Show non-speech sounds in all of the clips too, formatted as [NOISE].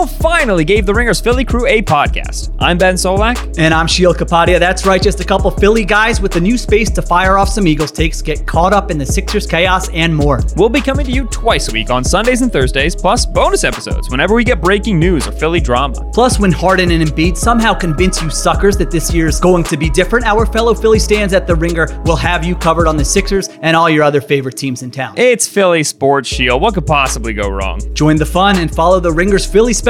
Phil finally gave the Ringers Philly crew a podcast. I'm Ben Solak. And I'm Sheil Kapadia. That's right, just a couple Philly guys with the new space to fire off some Eagles takes, get caught up in the Sixers chaos, and more. We'll be coming to you twice a week on Sundays and Thursdays, plus bonus episodes whenever we get breaking news or Philly drama. Plus, when Harden and Embiid somehow convince you suckers that this year's going to be different, our fellow Philly stands at the Ringer will have you covered on the Sixers and all your other favorite teams in town. It's Philly Sports Shield. What could possibly go wrong? Join the fun and follow the Ringers Philly special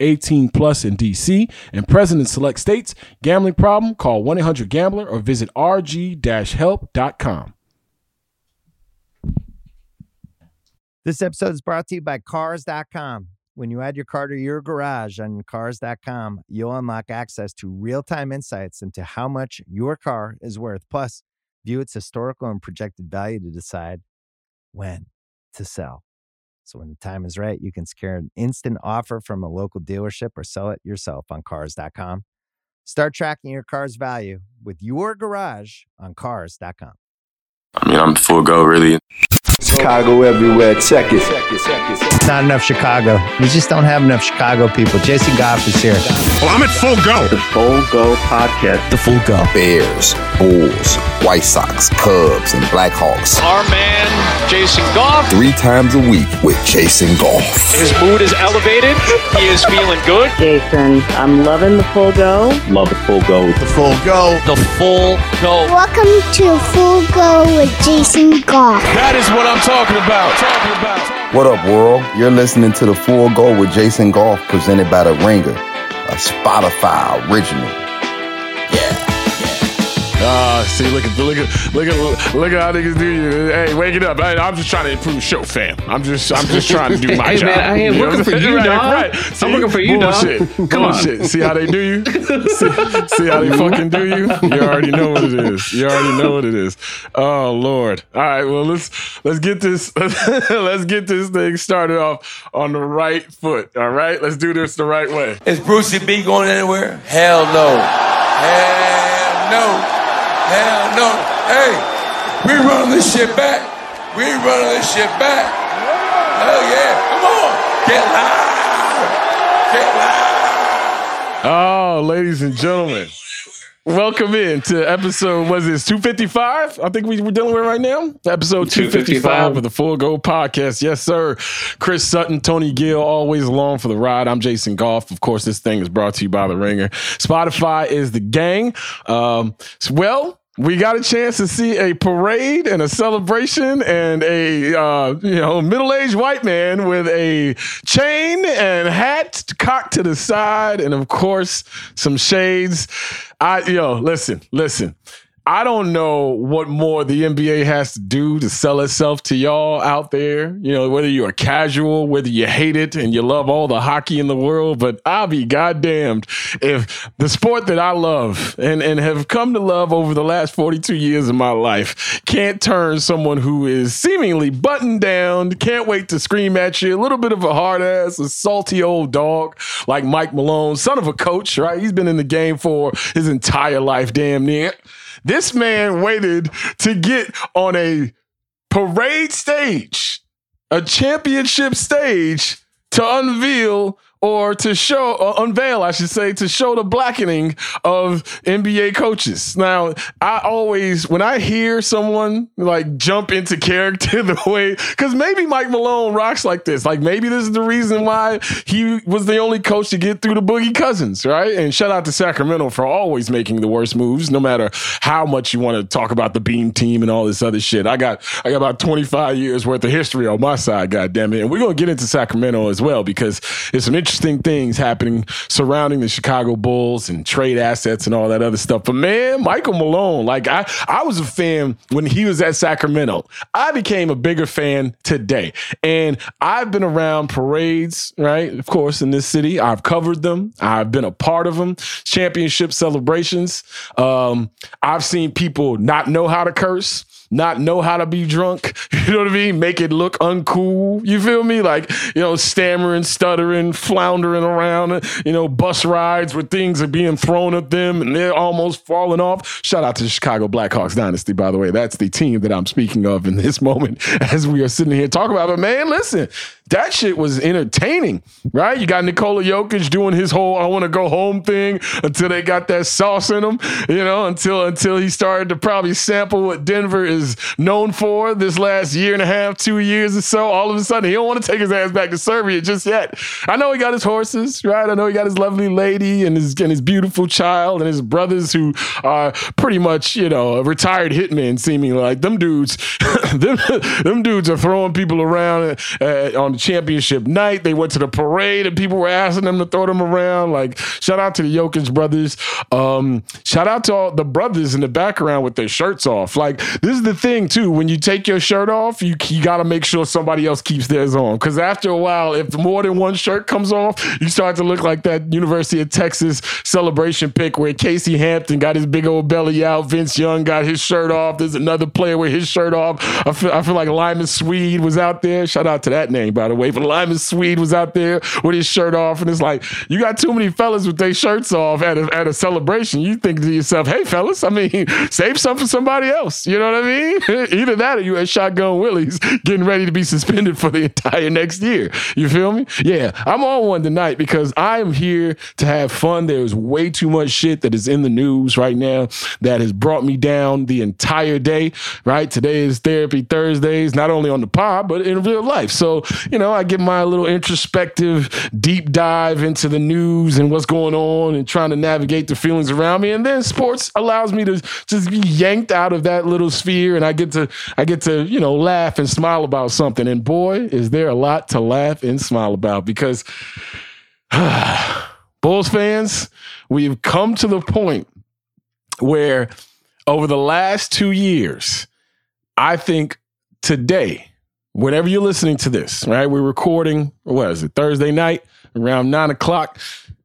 18 plus in DC and present in select states. Gambling problem? Call 1-800-GAMBLER or visit rg-help.com. This episode is brought to you by Cars.com. When you add your car to your garage on Cars.com, you'll unlock access to real-time insights into how much your car is worth. Plus, view its historical and projected value to decide when to sell. So when the time is right, you can secure an instant offer from a local dealership or sell it yourself on cars.com. Start tracking your car's value with your garage on cars.com. I mean, I'm full go, really. Chicago everywhere. Check it. Not enough Chicago. We just don't have enough Chicago people. Jason Goff is here. Well, I'm at full go. The Full Go Podcast. The full go. Bears, Bulls, White Sox, Cubs, and Blackhawks. Our man, Jason Goff. Three times a week with Jason Goff. His mood is elevated. He is feeling good. Jason, I'm loving the full go. Love the Full Go. The full go. The full go. Welcome to Full Go with Jason Goff. That is what I'm talking about. Talking about. What up, world? You're listening to the Full Go with Jason Goff, presented by The Ringer, a Spotify original. Yeah. Ah, see, look at look at look at look at how niggas do you. Hey, wake it up! Hey, I'm just trying to improve the show, fam. I'm just I'm just trying to do my [LAUGHS] Hey, job. man, I ain't You know working what for you, saying? dog. [LAUGHS] Right, right. I'm working for you, dog. Come bullshit. [LAUGHS] Come on. bullshit. See how they do you? See, see how they fucking do you? You already know what it is. You already know what it is. Oh Lord! All right, well let's let's get this let's get this thing started off on the right foot. All right, let's do this the right way. Is Brucey B going anywhere? Hell no. Hell no. Hell no. Hey, we running this shit back. We running this shit back. Hell yeah. Come on. Get loud. Get loud. Oh, ladies and gentlemen, welcome in to episode, was this 255? I think we, we're dealing with right now. Episode 255 255. of the Full Go Podcast. Yes, sir. Chris Sutton, Tony Gill, always along for the ride. I'm Jason Goff. Of course, this thing is brought to you by The Ringer. Spotify is the gang. Um, well, we got a chance to see a parade and a celebration and a uh, you know middle-aged white man with a chain and hat cocked to the side and of course some shades. I yo listen listen. I don't know what more the NBA has to do to sell itself to y'all out there. You know, whether you're casual, whether you hate it and you love all the hockey in the world, but I'll be goddamned if the sport that I love and, and have come to love over the last 42 years of my life can't turn someone who is seemingly buttoned down, can't wait to scream at you, a little bit of a hard ass, a salty old dog like Mike Malone, son of a coach, right? He's been in the game for his entire life, damn near. This man waited to get on a parade stage, a championship stage, to unveil or to show, uh, unveil, I should say, to show the blackening of NBA coaches. Now, I always, when I hear someone like jump into character [LAUGHS] the way, because maybe Mike Malone rocks like this. Like maybe this is the reason why he was the only coach to get through the Boogie Cousins, right? And shout out to Sacramento for always making the worst moves, no matter how much you want to talk about the Beam team and all this other shit. I got, I got about 25 years worth of history on my side, God damn it. And we're to get into Sacramento as well because it's some interesting things happening surrounding the Chicago Bulls and trade assets and all that other stuff. But man, Michael Malone, like I, I was a fan when he was at Sacramento. I became a bigger fan today. And I've been around parades, right? Of course, in this city. I've covered them. I've been a part of them. Championship celebrations. Um, I've seen people not know how to curse not know how to be drunk. [LAUGHS] You know what I mean? Make it look uncool. You feel me? Like, you know, stammering, stuttering, floundering around, you know, bus rides where things are being thrown at them and they're almost falling off. Shout out to the Chicago Blackhawks Dynasty, by the way. That's the team that I'm speaking of in this [LAUGHS] moment as we are sitting here talking about. But man, listen, that shit was entertaining, right? You got Nikola Jokic doing his whole I want to go home thing until they got that sauce in him, you know, until until he started to probably sample what Denver is known for this last year and a half, two years or so. All of a sudden, he don't want to take his ass back to Serbia just yet. I know he got his horses, right? I know he got his lovely lady and his and his beautiful child and his brothers who are pretty much, you know, a retired hitmen, seemingly like them dudes. [LAUGHS] them, them dudes are throwing people around uh, on the championship night. They went to the parade and people were asking them to throw them around. Like, shout out to the Jokic brothers. Um, shout out to all the brothers in the background with their shirts off. Like, this is the thing too. When you take your shirt off, you you got to make sure somebody else keeps theirs on. Because after a while, if more than one shirt comes off, you start to look like that University of Texas celebration pic where Casey Hampton got his big old belly out. Vince Young got his shirt off. There's another player with his shirt off. I feel, I feel like Limas Sweed was out there. Shout out to that name, by the way. But Limas Sweed was out there with his shirt off, and it's like you got too many fellas with their shirts off at a, at a celebration. You think to yourself, "Hey, fellas, I mean, [LAUGHS] save some for somebody else." You know what I mean? [LAUGHS] Either that, or you at Shotgun Willie's getting ready to be suspended for the entire next year. You feel me? Yeah, I'm on one tonight because I am here to have fun. There's way too much shit that is in the news right now that has brought me down the entire day. Right? Today is Therapy Thursdays, not only on the pod but in real life. So you know, I get my little introspective deep dive into the news and what's going on and trying to navigate the feelings around me. And then sports allows me to just be yanked out of that little sphere and I get to I get to, you know, laugh and smile about something. And boy, is there a lot to laugh and smile about because [SIGHS] Bulls fans, we've come to the point where over the last two years, I think today, whenever you're listening to this, right? We're recording, what is it, Thursday night around nine o'clock.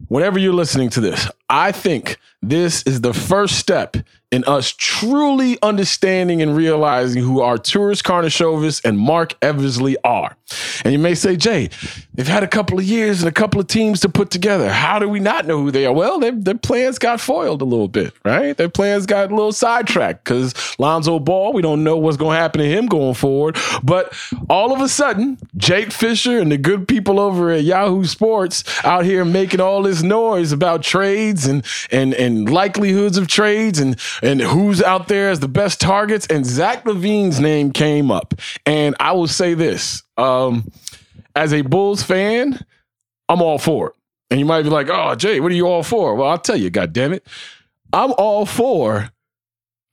Whenever you're listening to this, I think this is the first step in us truly understanding and realizing who Arturas Karnisovas and Marc Eversley are. And you may say, Jay, they've had a couple of years and a couple of teams to put together. How do we not know who they are? Well, their, their plans got foiled a little bit, right? Their plans got a little sidetracked because Lonzo Ball, we don't know what's going to happen to him going forward. But all of a sudden, Jake Fisher and the good people over at Yahoo Sports out here making all this noise about trades and and and likelihoods of trades and and who's out there as the best targets. And Zach LaVine's name came up. And I will say this: um, as a Bulls fan, I'm all for it. And you might be like, "Oh, Jay, what are you all for?" Well, I'll tell you, God damn it, I'm all for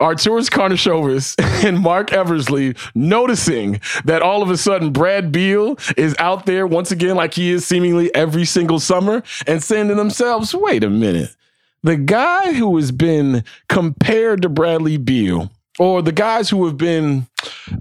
Arturas Karnisovas [LAUGHS] and Marc Eversley noticing that all of a sudden Brad Beal is out there once again, like he is seemingly every single summer, and saying to themselves, wait a minute. The guy who has been compared to Bradley Beal, or the guys who have been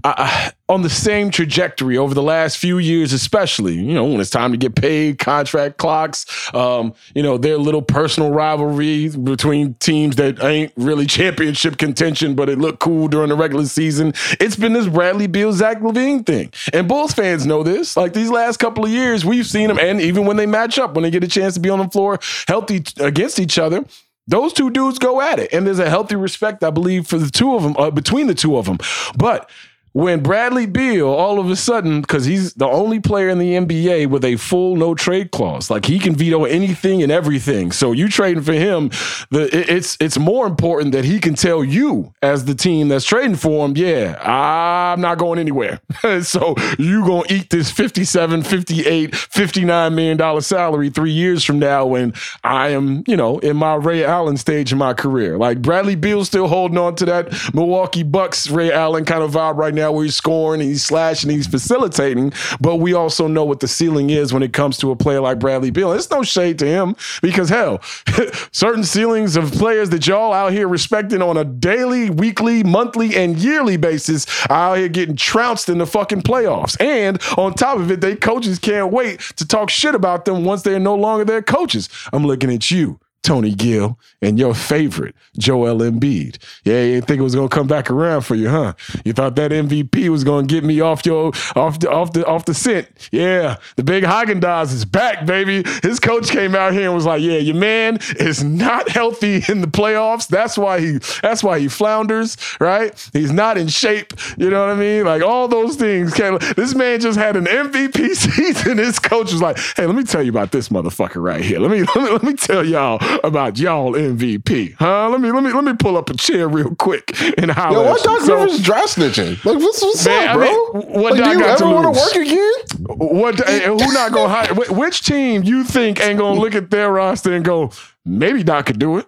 uh, on the same trajectory over the last few years, especially, you know, when it's time to get paid, contract clocks, um, you know, their little personal rivalry between teams that ain't really championship contention, but it looked cool during the regular season. It's been this Bradley Beal, Zach LaVine thing. And Bulls fans know this. Like these last couple of years, we've seen them, and even when they match up, when they get a chance to be on the floor healthy against each other, those two dudes go at it, and there's a healthy respect, I believe, for the two of them, uh, between the two of them. But when Bradley Beal all of a sudden, because he's the only player in the NBA with a full no trade clause, like he can veto anything and everything. So you trading for him, the it's it's more important that he can tell you as the team that's trading for him, yeah, I'm not going anywhere. [LAUGHS] so you gonna eat this 57, 58, 59 million dollar salary three years from now when I am, you know, in my Ray Allen stage in my career. Like Bradley Beal's still holding on to that Milwaukee Bucks Ray Allen kind of vibe right now where he's scoring and he's slashing, and he's facilitating. But we also know what the ceiling is when it comes to a player like Bradley Beal. It's no shade to him because hell, [LAUGHS] certain ceilings of players that y'all out here respecting on a daily, weekly, monthly, and yearly basis are out here getting trounced in the fucking playoffs. And on top of it, they coaches can't wait to talk shit about them once they're no longer their coaches. I'm looking at you. Tony Gill and your favorite, Joel Embiid. Yeah, you didn't think it was gonna come back around for you, huh? You thought that MVP was gonna get me off your off the off the off the scent. Yeah, the big Haagen-Dazs is back, baby. His coach came out here and was like, "Yeah, your man is not healthy in the playoffs. That's why he that's why he flounders, right? He's not in shape. You know what I mean? Like all those things. This man just had an MVP [LAUGHS] season. His coach was like, "Hey, let me tell you about this motherfucker right here. Let me [LAUGHS] let me, let me tell y'all." About y'all MVP, huh? Let me let me let me pull up a chair real quick and holler. Yo, what Doc so, Rivers dry snitching? Like what's, what's man, up, bro? I mean, what like, do you got ever want to work again? What? who not gonna hire? Which team you think ain't gonna look at their roster and go, maybe Doc could do it?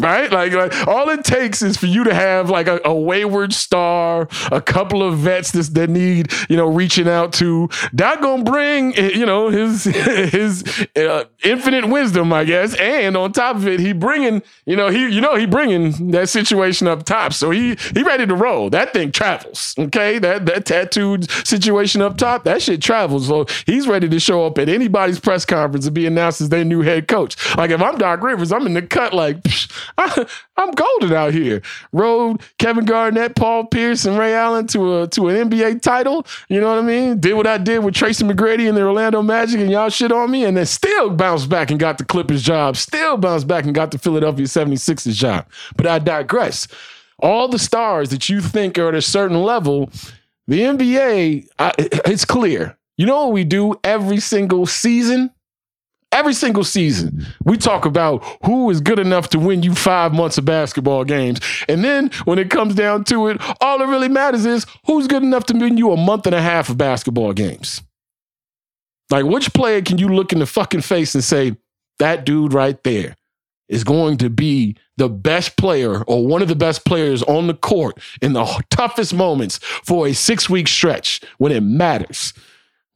Right? Like, like all it takes is for you to have like a, a wayward star, a couple of vets that, that need, you know, reaching out to. That gonna bring, eh, you know, his [LAUGHS] his uh, infinite wisdom, I guess. And on top of it, he bringing, you know, he you know he bringing that situation up top. So he he ready to roll. That thing travels. Okay, that that tattooed situation up top, that shit travels. So he's ready to show up at anybody's press conference and be announced as their new head coach. Like if I'm Doc Rivers, I'm in the cut like. Psh, I, am golden out here. Rode Kevin Garnett, Paul Pierce, and Ray Allen to a to an NBA title. You know what I mean? Did what I did with Tracy McGrady and the Orlando Magic, and y'all shit on me, and then still bounced back and got the Clippers job. Still bounced back and got the Philadelphia 76ers job. But I digress. All the stars that you think are at a certain level, the NBA, I, it's clear. You know what we do every single season? Every single season, we talk about who is good enough to win you five months of basketball games. And then when it comes down to it, all that really matters is who's good enough to win you a month and a half of basketball games. Like, which player can you look in the fucking face and say, that dude right there is going to be the best player or one of the best players on the court in the toughest moments for a six week stretch when it matters?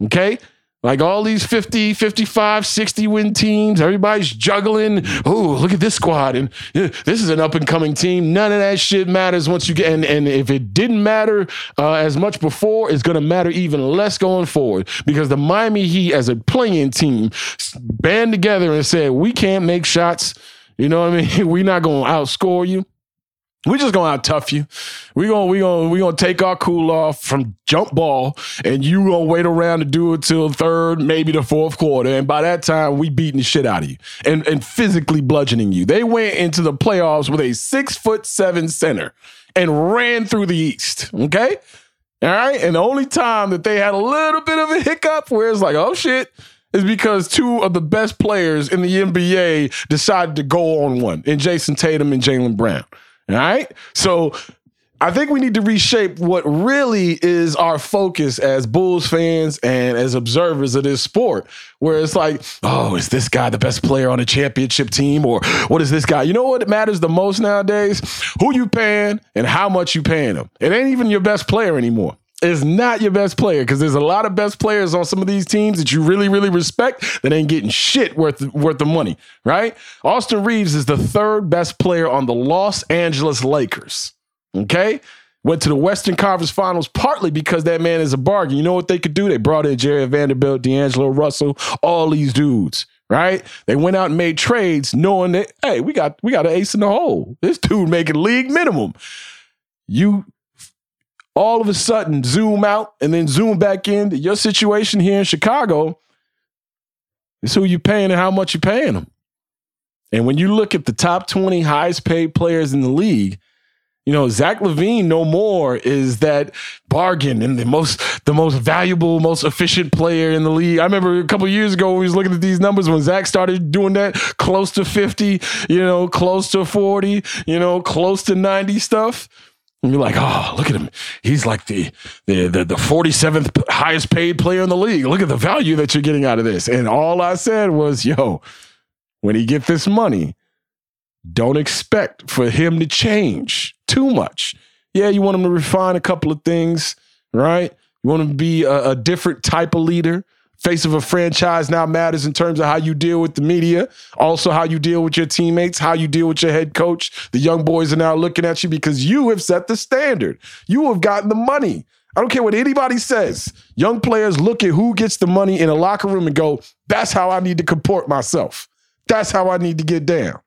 Okay. Like all these 50, 55, 60 win teams, everybody's juggling. Oh, look at this squad. And this is an up and coming team. None of that shit matters once you get, and, and if it didn't matter uh, as much before, it's going to matter even less going forward because the Miami Heat, as a playing team, band together and said, we can't make shots. You know what I mean? [LAUGHS] We're not going to outscore you. We just gonna out tough you. We gonna we gonna we gonna take our cool off from jump ball, and you gonna wait around to do it till third, maybe the fourth quarter, and by that time we beating the shit out of you and and physically bludgeoning you. They went into the playoffs with a six foot seven center and ran through the East. Okay, all right, and the only time that they had a little bit of a hiccup where it's like, oh shit, is because two of the best players in the NBA decided to go on one, in Jayson Tatum and Jaylen Brown. All right. So I think we need to reshape what really is our focus as Bulls fans and as observers of this sport, where it's like, oh, is this guy the best player on a championship team? Or what is this guy? You know what matters the most nowadays? Who you paying and how much you paying them. It ain't even your best player anymore is not your best player because there's a lot of best players on some of these teams that you really, really respect that ain't getting shit worth worth the money, right? Austin Reaves is the third best player on the Los Angeles Lakers. Okay. Went to the Western Conference Finals partly because that man is a bargain. You know what they could do? They brought in Jarred Vanderbilt, D'Angelo Russell, all these dudes, right? They went out and made trades knowing that, hey, we got we got an ace in the hole. This dude making league minimum. You all of a sudden zoom out and then zoom back in. Your situation here in Chicago is who you're paying and how much you're paying them. And when you look at the top 20 highest paid players in the league, You know, Zach LaVine no more is that bargain and the most the most valuable, most efficient player in the league. I remember a couple years ago when we was looking at these numbers when Zach started doing that close to 50, you know, close to 40, you know, close to 90 stuff. And you're like, oh, look at him. He's like the, the the the 47th highest paid player in the league. Look at the value that you're getting out of this. And all I said was, yo, when he get this money, don't expect for him to change too much. Yeah, you want him to refine a couple of things, right? You want him to be a, a different type of leader. Face of a franchise now matters in terms of how you deal with the media, also how you deal with your teammates, how you deal with your head coach. The young boys are now looking at you because you have set the standard. You have gotten the money. I don't care what anybody says. Young players look at who gets the money in a locker room and go, that's how I need to comport myself. That's how I need to get down.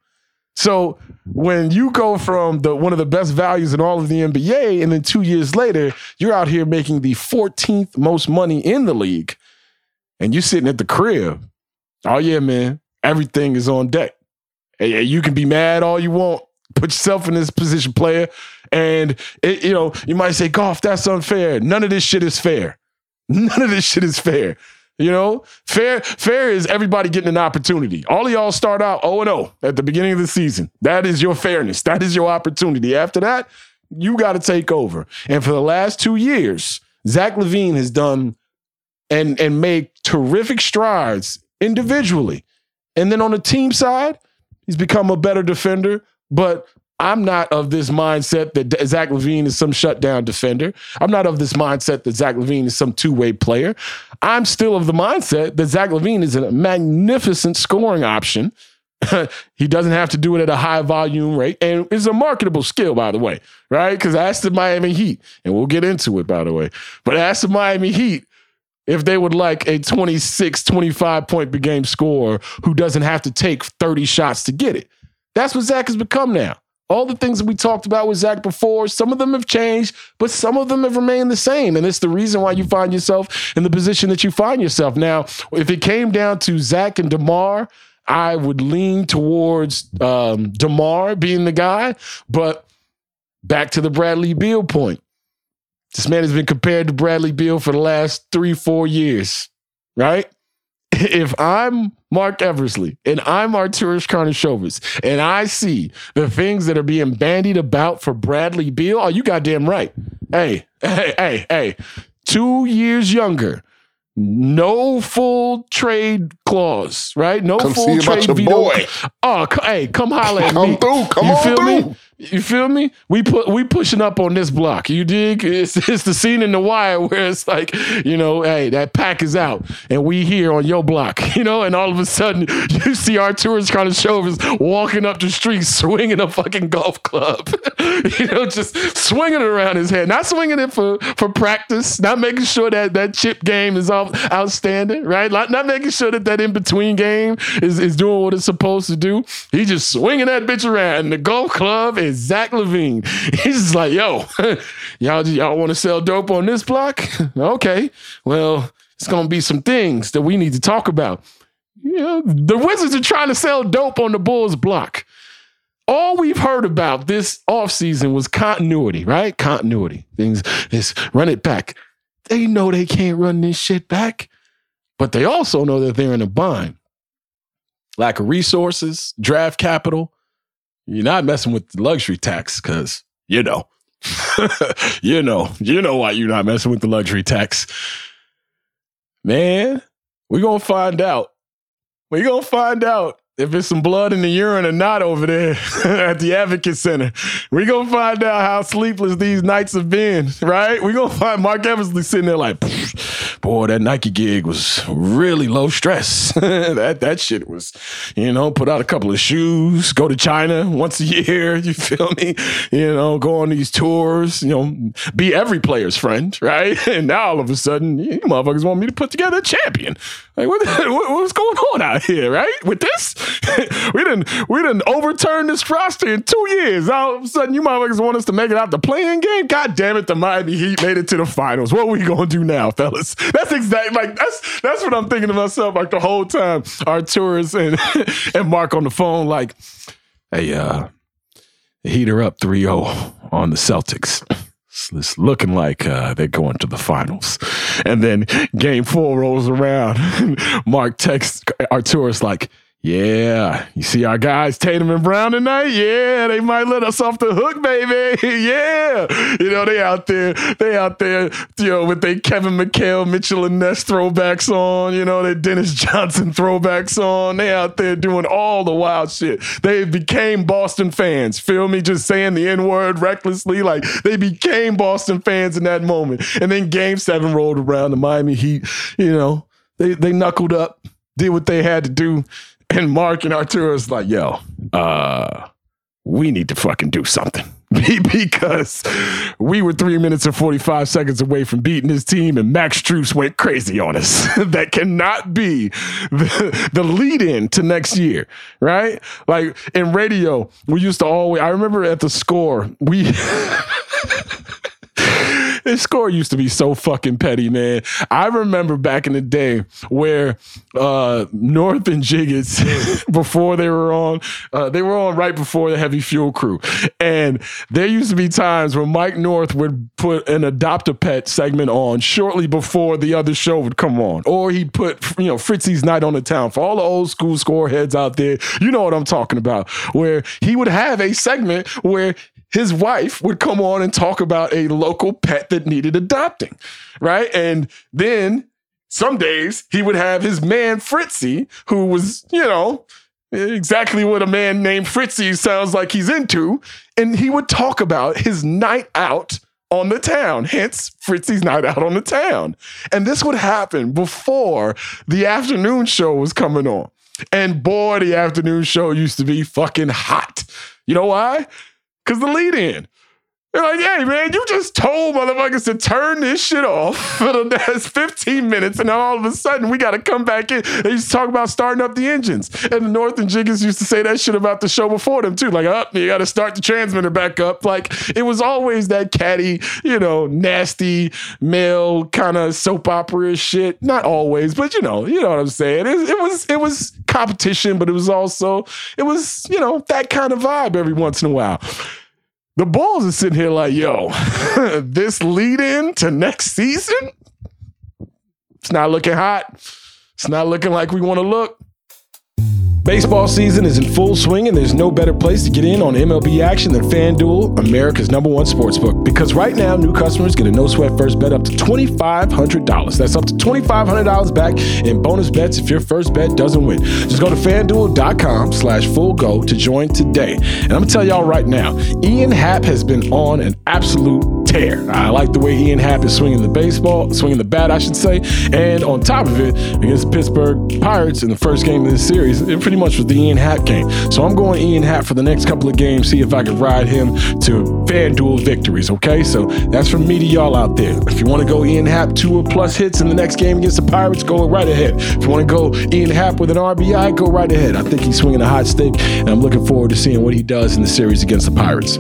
So when you go from the one of the best values in all of the NBA, and then two years later, you're out here making the 14th most money in the league, and you're sitting at the crib. Oh yeah, man, everything is on deck. Hey, you can be mad all you want. Put yourself in this position, player. And it, you know, you might say, golf, that's unfair. None of this shit is fair. None of this shit is fair. You know, fair fair is everybody getting an opportunity. All of y'all start out 0 0 at the beginning of the season. That is your fairness. That is your opportunity. After that, you got to take over. And for the last two years, Zach LaVine has done and and made terrific strides individually. And then on the team side, he's become a better defender, but I'm not of this mindset that Zach LaVine is some shutdown defender. I'm not of this mindset that Zach LaVine is some two way player. I'm still of the mindset that Zach LaVine is a magnificent scoring option. [LAUGHS] he doesn't have to do it at a high volume rate. And it's a marketable skill, by the way, right? Because asked the Miami Heat, and we'll get into it, by the way. But asked the Miami Heat if they would like a 26, 25 point per game scorer who doesn't have to take 30 shots to get it. That's what Zach has become now. All the things that we talked about with Zach before, some of them have changed, but some of them have remained the same. And it's the reason why you find yourself in the position that you find yourself. Now, if it came down to Zach and DeMar, I would lean towards um, DeMar being the guy. But back to the Bradley Beal point. This man has been compared to Bradley Beal for the last three, four years, right? [LAUGHS] if I'm Marc Eversley and I'm Arturas Karnisovas and I see the things that are being bandied about for Bradley Beal, oh, you goddamn right. Hey, hey, hey, hey, two years younger. No full trade clause, right? No come full trade veto. Boy. Oh, hey, come holler [LAUGHS] at come me. Through, come you on feel through. me? You feel me? We put we pushing up on this block. You dig? It's, it's the scene in the wire where it's like, you know, hey, that pack is out, and we here on your block, [LAUGHS] you know, and all of a sudden [LAUGHS] you see Arturas Karnisovas walking up the street swinging a fucking golf club, [LAUGHS] you know, just swinging it around his head, not swinging it for for practice, not making sure that that chip game is all outstanding, right? Not, not making sure that that in between game is is doing what it's supposed to do. He just swinging that bitch around. And the golf club Zach LaVine. [LAUGHS] He's just like, yo, [LAUGHS] y'all, y'all want to sell dope on this block? [LAUGHS] okay, well, it's gonna be some things that we need to talk about. You know, the Wizards are trying to sell dope on the Bulls block. All we've heard about this offseason was continuity, right? Continuity. Things is run it back. They know they can't run this shit back, but they also know that they're in a bind. Lack of resources, draft capital, you're not messing with the luxury tax because you know, [LAUGHS] you know, you know why you're not messing with the luxury tax. Man, we're gonna find out. We're gonna find out if it's some blood in the urine or not over there [LAUGHS] at the Advocate Center. We're gonna find out how sleepless these nights have been, right? We're gonna find Marc Eversley sitting there like, boy, that Nike gig was really low stress. [LAUGHS] that that shit was, you know, put out a couple of shoes, go to China once a year, [LAUGHS] you feel me? You know, go on these tours, you know, be every player's friend, right? And now all of a sudden, you motherfuckers want me to put together a champion. Like, what, what what's going on out here, right? With this? [LAUGHS] we didn't we didn't overturn this roster in two years. All of a sudden, you motherfuckers want us to make it out the playing game. God damn it, the Miami Heat made it to the finals. What are we gonna do now, fellas? [LAUGHS] That's exactly like that's that's what I'm thinking to myself like the whole time. Arturas and [LAUGHS] and Mark on the phone, like, hey, uh, Heat are up 3 0 on the Celtics. It's looking like uh, they're going to the finals. And then game four rolls around. Mark texts Arturas like, yeah, you see our guys Tatum and Brown tonight. Yeah, they might let us off the hook, baby. [LAUGHS] yeah, you know they out there, they out there, you know, with their Kevin McHale, Mitchell and Ness throwbacks on. You know, their Dennis [LAUGHS] Johnson throwbacks on. They out there doing all the wild shit. They became Boston fans. Feel me? Just saying the N word recklessly, like they became Boston fans in that moment. And then Game Seven rolled around. The Miami Heat, you know, they they knuckled up, did what they had to do and Mark and Arturas like, yo, uh, we need to fucking do something. [LAUGHS] because we were three minutes and 45 seconds away from beating his team, and Max Strus went crazy on us. [LAUGHS] that cannot be the, the lead in to next year, right? Like in radio, we used to always, I remember at the score, we. [LAUGHS] His score used to be so fucking petty, man. I remember back in the day where uh, North and Jiggetts, [LAUGHS] before they were on, uh, they were on right before the Heavy Fuel Crew, and there used to be times where Mike North would put an adopt a pet segment on shortly before the other show would come on, or he'd put you know Fritzy's Night on the Town for all the old school score heads out there. You know what I'm talking about, where he would have a segment where his wife would come on and talk about a local pet that needed adopting, right? And then some days he would have his man Fritzy, who was, you know, exactly what a man named Fritzy sounds like he's into. And he would talk about his night out on the town, hence Fritzy's night out on the town. And this would happen before the afternoon show was coming on. And boy, the afternoon show used to be fucking hot. You know why? Because the lead in. They're like, hey, man, you just told motherfuckers to turn this shit off for the next 15 minutes, and then all of a sudden we got to come back in. They used to talk about starting up the engines. And the North and Jiggetts used to say that shit about the show before them, too. Like, up, oh, you got to start the transmitter back up. Like, it was always that catty, you know, nasty, male kind of soap opera shit. Not always, but you know, you know what I'm saying. It, it was, it was competition, but it was also, it was, you know, that kind of vibe every once in a while. The Bulls are sitting here like, yo, [LAUGHS] this lead in to next season, it's not looking hot. It's not looking like we want to look. Baseball season is in full swing, and there's no better place to get in on MLB action than FanDuel, America's number one sportsbook. Because right now, new customers get a no sweat first bet up to $2,500. That's up to $2,500 back in bonus bets if your first bet doesn't win. Just go to fanduel.com slash full go to join today. And I'm going to tell y'all right now, Ian Happ has been on an absolute tear. I like the way Ian Happ is swinging the baseball, swinging the bat, I should say. And on top of it, against Pittsburgh Pirates in the first game of this series, it pretty much was the Ian Happ game. So I'm going Ian Happ for the next couple of games, see if I can ride him to FanDuel victories, okay? So that's from me to y'all out there. If you want to go Ian Happ two or plus hits in the next game against the Pirates, go right ahead. If you want to go Ian Happ with an RBI, go right ahead. I think he's swinging a hot stick, and I'm looking forward to seeing what he does in the series against the Pirates.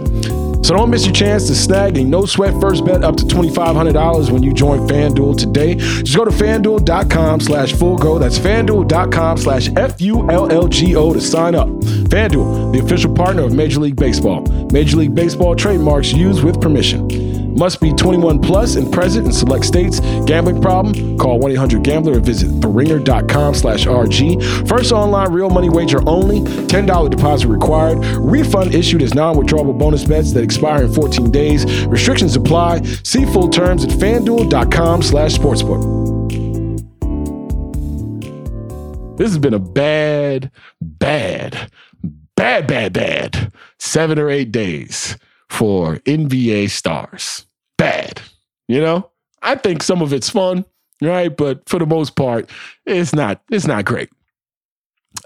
So don't miss your chance to snag a no sweat first bet up to $2,500 when you join FanDuel today. Just go to fanduel.com slash full go. That's fanduel.com slash F U L L G O to sign up. FanDuel, the official partner of Major League Baseball. Major League Baseball trademarks used with permission. Must be 21 plus and present in select states. Gambling problem? Call 1-800-GAMBLER or visit theringer.com slash RG. First online real money wager only. $10 deposit required. Refund issued as non-withdrawable bonus bets that expire in 14 days. Restrictions apply. See full terms at fanduel.com slash sportsbook. This has been a bad, bad, bad, bad, bad seven or eight days for NBA stars bad. You know, I think some of it's fun, right? But for the most part, it's not. It's not great.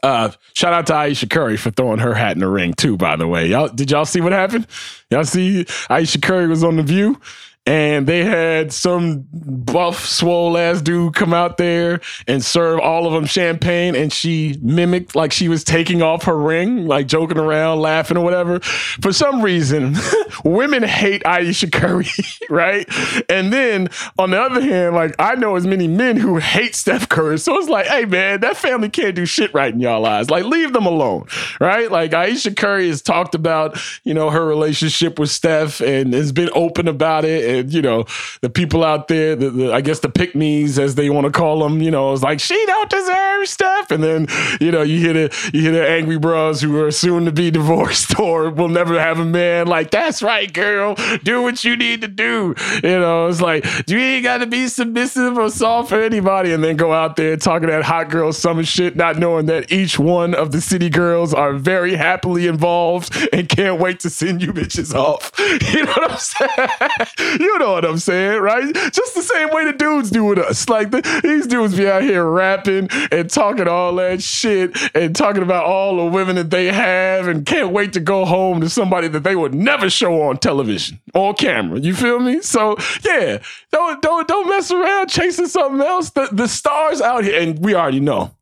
Uh, shout out to Ayesha Curry for throwing her hat in the ring too. By the way, y'all did y'all see what happened? Y'all see Ayesha Curry was on the View and they had some buff, swole ass dude come out there and serve all of them champagne, and she mimicked like she was taking off her ring, like joking around, laughing or whatever. For some reason, [LAUGHS] women hate Ayesha Curry, [LAUGHS] right? And then on the other hand, like I know as many men who hate Steph Curry, so it's like, hey man, that family can't do shit right in y'all eyes. Like leave them alone, right? Like Ayesha Curry has talked about, you know, her relationship with Steph and has been open about it and you know the people out there, the, the I guess the pick as they want to call them, you know, it's like she don't deserve stuff, and then you know you hear the you hear the angry bros who are soon to be [LAUGHS] divorced or will never have a man. Like that's right, girl, do what you need to do. You know, it's like you ain't got to be submissive or soft for anybody, and then go out there talking that hot girl summer shit, not knowing that each one of the city girls are very happily involved and can't wait to send you bitches off. [LAUGHS] You know what I'm saying? [LAUGHS] you know what I'm saying, right? Just the same way the dudes do with us. Like the, these dudes be out here rapping and talking all that shit and talking about all the women that they have and can't wait to go home to somebody that they would never show on television, on camera. You feel me? So yeah, don't don't don't mess around chasing something else. The the stars out here, and we already know.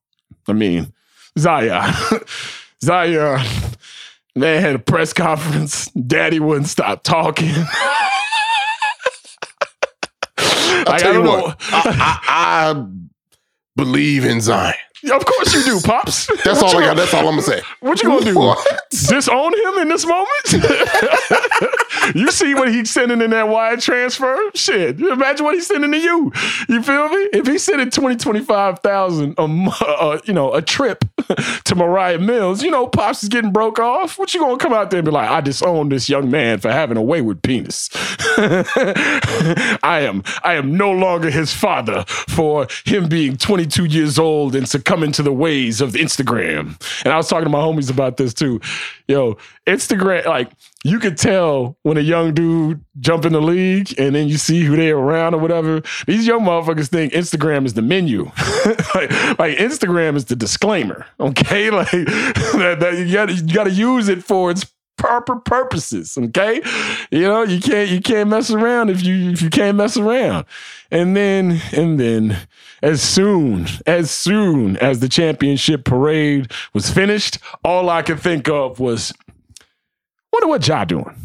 I mean, Zion. [LAUGHS] Zion. Man had a press conference. Daddy wouldn't stop talking. [LAUGHS] I'll tell you what, I, I, I believe in Zion. Of course you do, pops. [LAUGHS] That's all I got. That's all I'm gonna say. What you gonna do? What? Disown him in this moment? [LAUGHS] you see what he's sending in that wire transfer? Shit. Imagine what he's sending to you. You feel me? If he's sending 20, 25,000 a uh, you know, a trip [LAUGHS] to Moriah Mills, you know, Pops is getting broke off. What you gonna come out there and be like, I disown this young man for having a wayward penis. I am I am no longer his father for him being 22 years old and succumbing to the ways of Instagram. And I was talking to my homies about this too. Yo, Instagram, like you could tell when a young dude jump in the league and then you see who they're around or whatever. These young motherfuckers think Instagram is the menu. [LAUGHS] like, like, Instagram is the disclaimer. Okay. [LAUGHS] Like [LAUGHS] that, that you gotta you gotta use it for its proper purposes. Okay. You know, you can't you can't mess around if you if you can't mess around. And then and then as soon as soon as the championship parade was finished, all I could think of was wonder what Ja doing.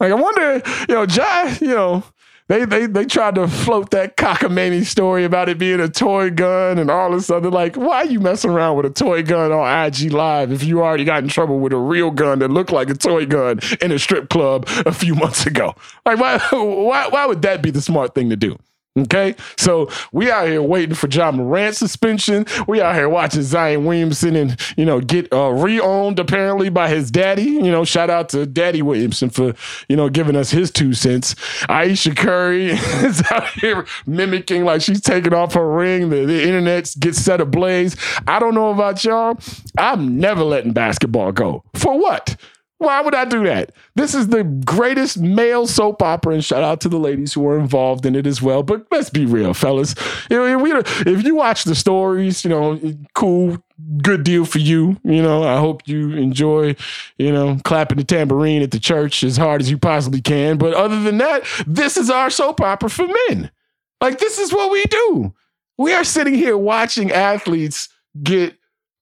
Like I wonder, you know, Ja, you know, they they they tried to float that cockamamie story about it being a toy gun and all this other. Like, why are you messing around with a toy gun on IG Live if you already got in trouble with a real gun that looked like a toy gun in a strip club a few months ago? Like, why [LAUGHS] why why would that be the smart thing to do? Okay, so we out here waiting for John Morant suspension. We out here watching Zion Williamson and you know get uh, re-owned apparently by his daddy. You know, shout out to Daddy Williamson for you know giving us his two cents. Ayesha Curry [LAUGHS] is out here mimicking like she's taking off her ring. The, the internet gets set ablaze. I don't know about y'all. I'm never letting basketball go. For what? Why would I do that? This is the greatest male soap opera, and shout out to the ladies who are involved in it as well. But let's be real, fellas. If you watch the stories, you know, cool, good deal for you. You know, I hope you enjoy, you know, clapping the tambourine at the church as hard as you possibly can. But other than that, this is our soap opera for men. Like, this is what we do. We are sitting here watching athletes get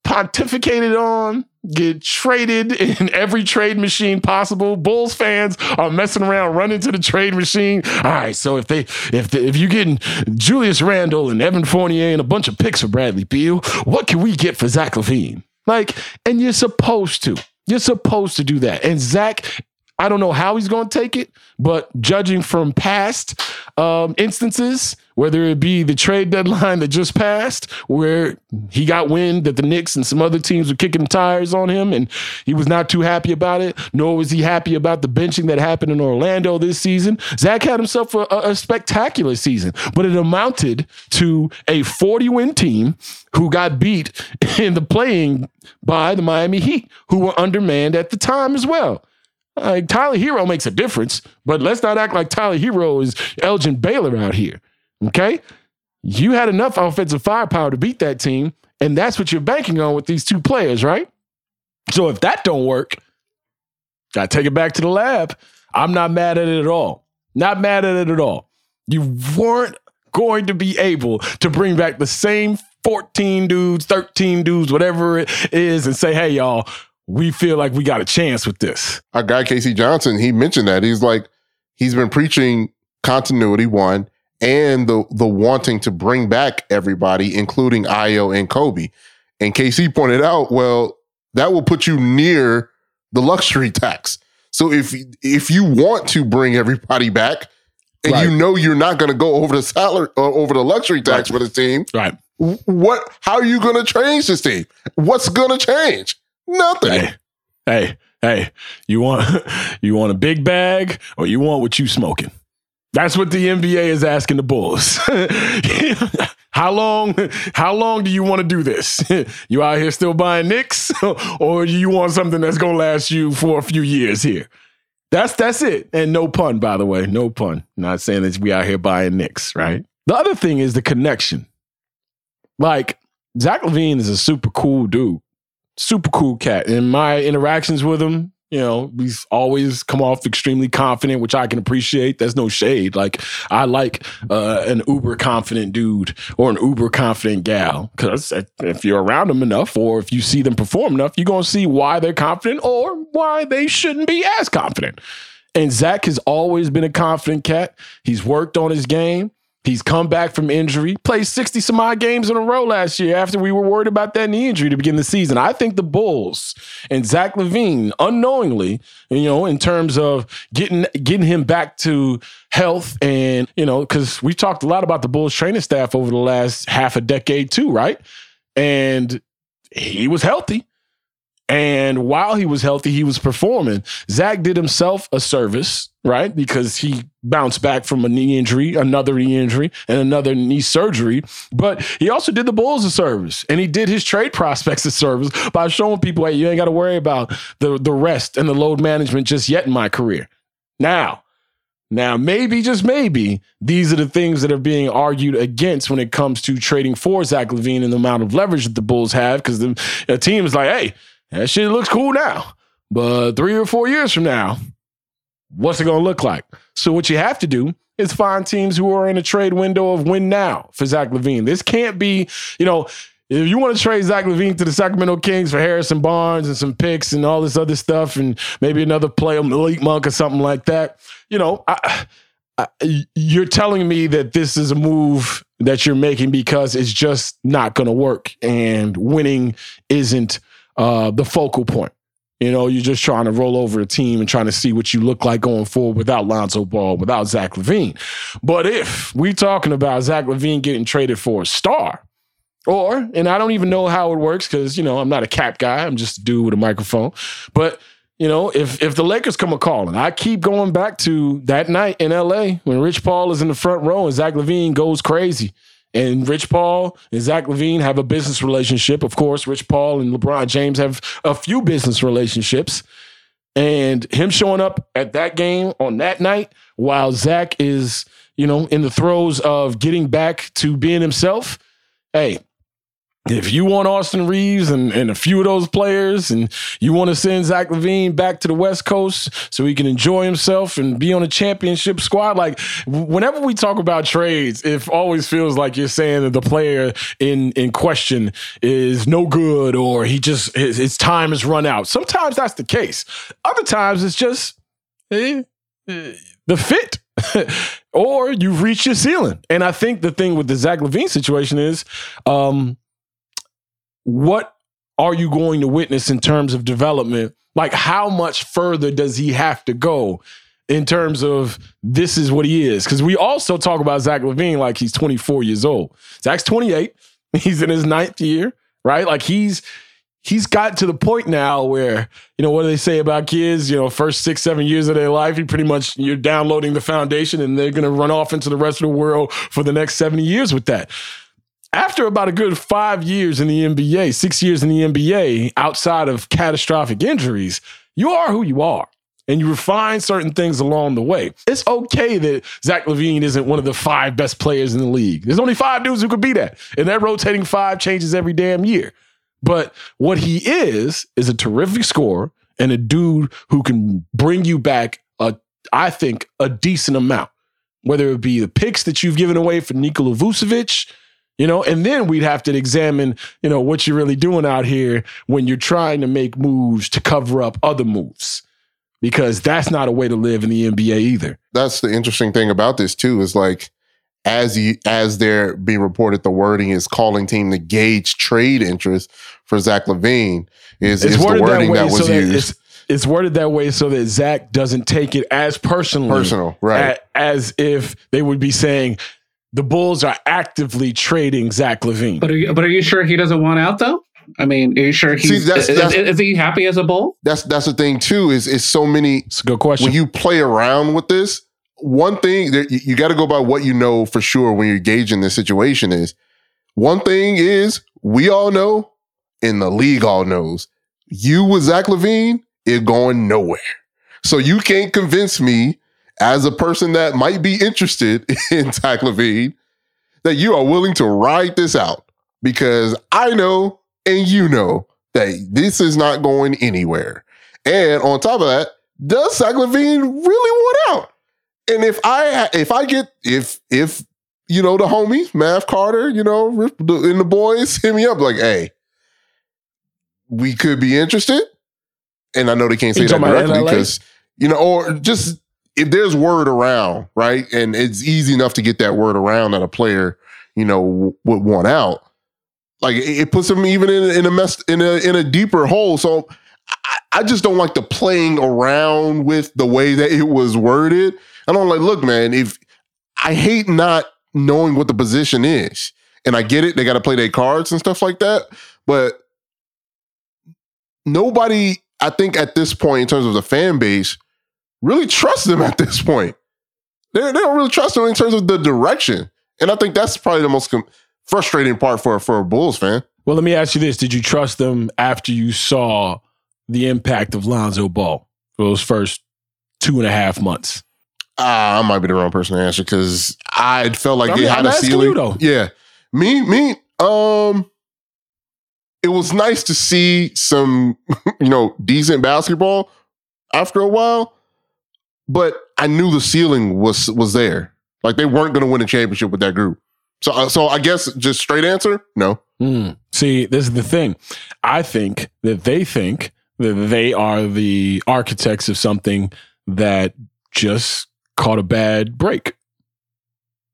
pontificated on, get traded [LAUGHS] in every trade machine possible. Bulls fans are messing around, running to the trade machine. All right, so if they if if you're getting Julius Randle and Evan Fournier and a bunch of picks for Bradley Beal, what can we get for Zach LaVine? Like, and you're supposed to. You're supposed to do that. And Zach I don't know how he's going to take it, but judging from past um, instances, whether it be the trade deadline that just passed, where he got wind that the Knicks and some other teams were kicking tires on him and he was not too happy about it, nor was he happy about the benching that happened in Orlando this season. Zach had himself a, a spectacular season, but it amounted to a 40 win team who got beat [LAUGHS] in the playing by the Miami Heat, who were undermanned at the time as well. Like Tyler Herro makes a difference, but let's not act like Tyler Herro is Elgin Baylor out here. Okay? You had enough offensive firepower to beat that team, and that's what you're banking on with these two players, right? So if that don't work, gotta take it back to the lab. I'm not mad at it at all. Not mad at it at all. You weren't going to be able to bring back the same 14 dudes, 13 dudes, whatever it is, and say, hey, y'all, we feel like we got a chance with this. Our guy, KC Johnson, he mentioned that. He's like, he's been preaching continuity, one, and the the wanting to bring back everybody, including Ayo and Coby. And KC pointed out, well, that will put you near the luxury tax. So if if you want to bring everybody back, and right. you know you're not going to go over the salary or uh, over the luxury tax right. for the team, right? What? How are you going to change this team? What's going to change? Nothing. Hey, hey, hey! You want [LAUGHS] you want a big bag, or you want what you smoking? That's what the NBA is asking the Bulls. [LAUGHS] how long? How long do you want to do this? [LAUGHS] you out here still buying Knicks, [LAUGHS] or you want something that's gonna last you for a few years here? That's that's it. And no pun, by the way, no pun. Not saying that we out here buying Knicks, right? The other thing is the connection. Like Zach LaVine is a super cool dude, super cool cat. In my interactions with him, you know, he's always come off extremely confident, which I can appreciate. There's no shade. Like I like uh, an uber confident dude or an uber confident gal because if you're around them enough, or if you see them perform enough, you're gonna see why they're confident or why they shouldn't be as confident. And Zach has always been a confident cat. He's worked on his game. He's come back from injury, played 60 some odd games in a row last year after we were worried about that knee injury to begin the season. I think the Bulls and Zach LaVine, unknowingly, you know, in terms of getting getting him back to health and, you know, because we talked a lot about the Bulls training staff over the last half a decade too, right? And he was healthy. And while he was healthy, he was performing. Zach did himself a service, right? Because he bounced back from a knee injury, another knee injury, and another knee surgery. But he also did the Bulls a service. And he did his trade prospects a service by showing people, hey, you ain't got to worry about the, the rest and the load management just yet in my career. Now, now, maybe, just maybe, these are the things that are being argued against when it comes to trading for Zach LaVine and the amount of leverage that the Bulls have. Because the, the team is like, hey, that shit looks cool now. But three or four years from now, what's it going to look like? So, what you have to do is find teams who are in a trade window of win now for Zach LaVine. This can't be, you know, if you want to trade Zach LaVine to the Sacramento Kings for Harrison Barnes and some picks and all this other stuff, and maybe another player, Malik Monk or something like that, you know, I, I, you're telling me that this is a move that you're making because it's just not going to work and winning isn't uh, the focal point. You know, you're just trying to roll over a team and trying to see what you look like going forward without Lonzo Ball, without Zach LaVine. But if we talking about Zach LaVine getting traded for a star, or, and I don't even know how it works because, you know, I'm not a cap guy. I'm just a dude with a microphone. But, you know, if if the Lakers come a calling, I keep going back to that night in LA when Rich Paul is in the front row and Zach LaVine goes crazy and Rich Paul and Zach LaVine have a business relationship. Of course, Rich Paul and LeBron James have a few business relationships. And him showing up at that game on that night while Zach is, you know, in the throes of getting back to being himself. Hey, if you want Austin Reaves and, and a few of those players, and you want to send Zach LaVine back to the West Coast so he can enjoy himself and be on a championship squad, like whenever we talk about trades, it always feels like you're saying that the player in in question is no good or he just his, his time has run out. Sometimes that's the case. Other times it's just eh, eh, the fit. [LAUGHS] or you've reached your ceiling. And I think the thing with the Zach LaVine situation is um, what are you going to witness in terms of development? Like, how much further does he have to go in terms of this is what he is? Because we also talk about Zach LaVine like he's 24 years old. Zach's 28. [LAUGHS] He's in his ninth year, right? Like he's he's got to the point now where you know what do they say about kids you know first six seven years of their life you pretty much you're downloading the foundation and they're going to run off into the rest of the world for the next 70 years with that after about a good five years in the NBA, six years in the NBA, outside of catastrophic injuries, you are who you are. And you refine certain things along the way. It's okay that Zach LaVine isn't one of the five best players in the league. There's only five dudes who could be that. And that rotating five changes every damn year. But what he is, is a terrific scorer and a dude who can bring you back a I think, a decent amount, whether it be the picks that you've given away for Nikola Vucevic, you know, and then we'd have to examine, you know, what you're really doing out here when you're trying to make moves to cover up other moves. Because that's not a way to live in the NBA either. That's the interesting thing about this too, is like as you as they're being reported, the wording is calling team to gauge trade interest for Zach LaVine is, is the wording that, that was so used. That it's, it's, worded that way so that Zach doesn't take it as personally, personal, right? As if they would be saying the Bulls are actively trading Zach LaVine. But are you, but are you sure he doesn't want out though? I mean, are you sure he's See, that's, that's, is, is, he happy as a bull? That's that's the thing too. Is is so many. It's a good question. When you play around with this, one thing that you, you got to go by what you know for sure when you're gauging this situation is. One thing is we all know, and the league all knows, you with Zach LaVine is going nowhere. So you can't convince me as a person that might be interested [LAUGHS] in Zach LaVine that you are willing to ride this out because I know and you know that this is not going anywhere. And on top of that, does Zach LaVine really want out? And if I if I get if if you know the homies, Mav Carter, you know, and the boys hit me up like, hey, we could be interested. And I know they can't say that directly because you know, or just if there's word around, right, and it's easy enough to get that word around that a player, you know, would want out like it puts them even in, in a mess in a in a deeper hole. So I, I, just don't like the playing around with the way that it was worded. I don't like, look, man, if I hate not knowing what the position is. And I get it, they got to play their cards and stuff like that. But nobody, I think, at this point, in terms of the fan base, really trust them at this point. They, they don't really trust them in terms of the direction. And I think that's probably the most com- frustrating part for for a Bulls fan. Well, let me ask you this: Did you trust them after you saw the impact of Lonzo Ball for those first two and a half months? Uh, I might be the wrong person to answer because I felt like I mean, they had I'm a ceiling. Though. Yeah, me, me. Um, it was nice to see some, [LAUGHS] you know, decent basketball after a while, but I knew the ceiling was was there. Like they weren't going to win a championship with that group. So, uh, so I guess just straight answer, no. Mm. See, this is the thing. I think that they think that they are the architects of something that just caught a bad break.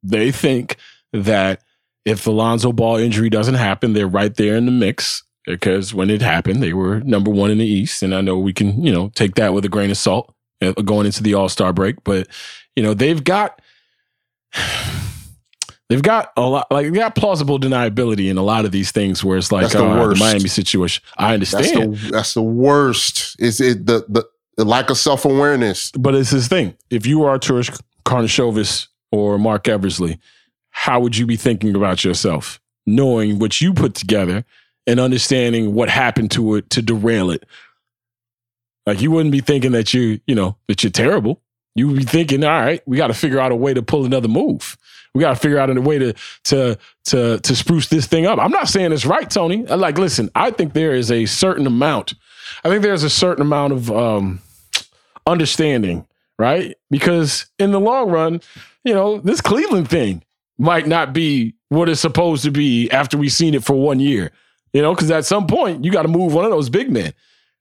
They think that if the Lonzo Ball injury doesn't happen, they're right there in the mix because when it happened, they were number one in the East. And I know we can, you know, take that with a grain of salt going into the All Star break, but you know they've got [SIGHS] they've got a lot like they got plausible deniability in a lot of these things where it's like the, uh, the, Miami situation. I understand. That's the, that's the worst. Is it the, the the lack of self awareness? But it's this thing. If you are Arturas Karnisovas or Marc Eversley, how would you be thinking about yourself, knowing what you put together and understanding what happened to it to derail it? Like you wouldn't be thinking that you, you know, that you're terrible. You would be thinking, all right, we got to figure out a way to pull another move. We got to figure out a way to to to to spruce this thing up. I'm not saying it's right, Tony. Like, listen, I think there is a certain amount. I think there's a certain amount of um, understanding, right? Because in the long run, you know, this Cleveland thing might not be what it's supposed to be after we've seen it for one year. You know, because at some point you got to move one of those big men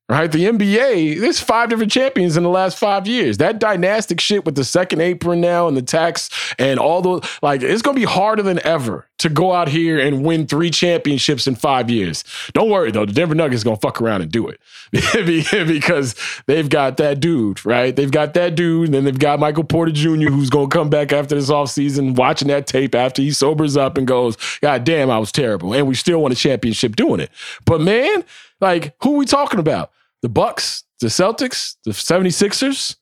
right? The NBA, there's five different champions in the last five years. That dynastic shit with the second apron now and the tax and all those, like, it's going to be harder than ever to go out here and win three championships in five years. Don't worry, though. The Denver Nuggets to fuck around and do it [LAUGHS] because they've got that dude, right? They've got that dude. And then they've got Michael Porter Jr., who's to come back after this offseason, watching that tape after he sobers up and goes, God damn, I was terrible. And we still won a championship doing it. But man, like, who are we talking about? The Bucks, the Celtics, the 76ers,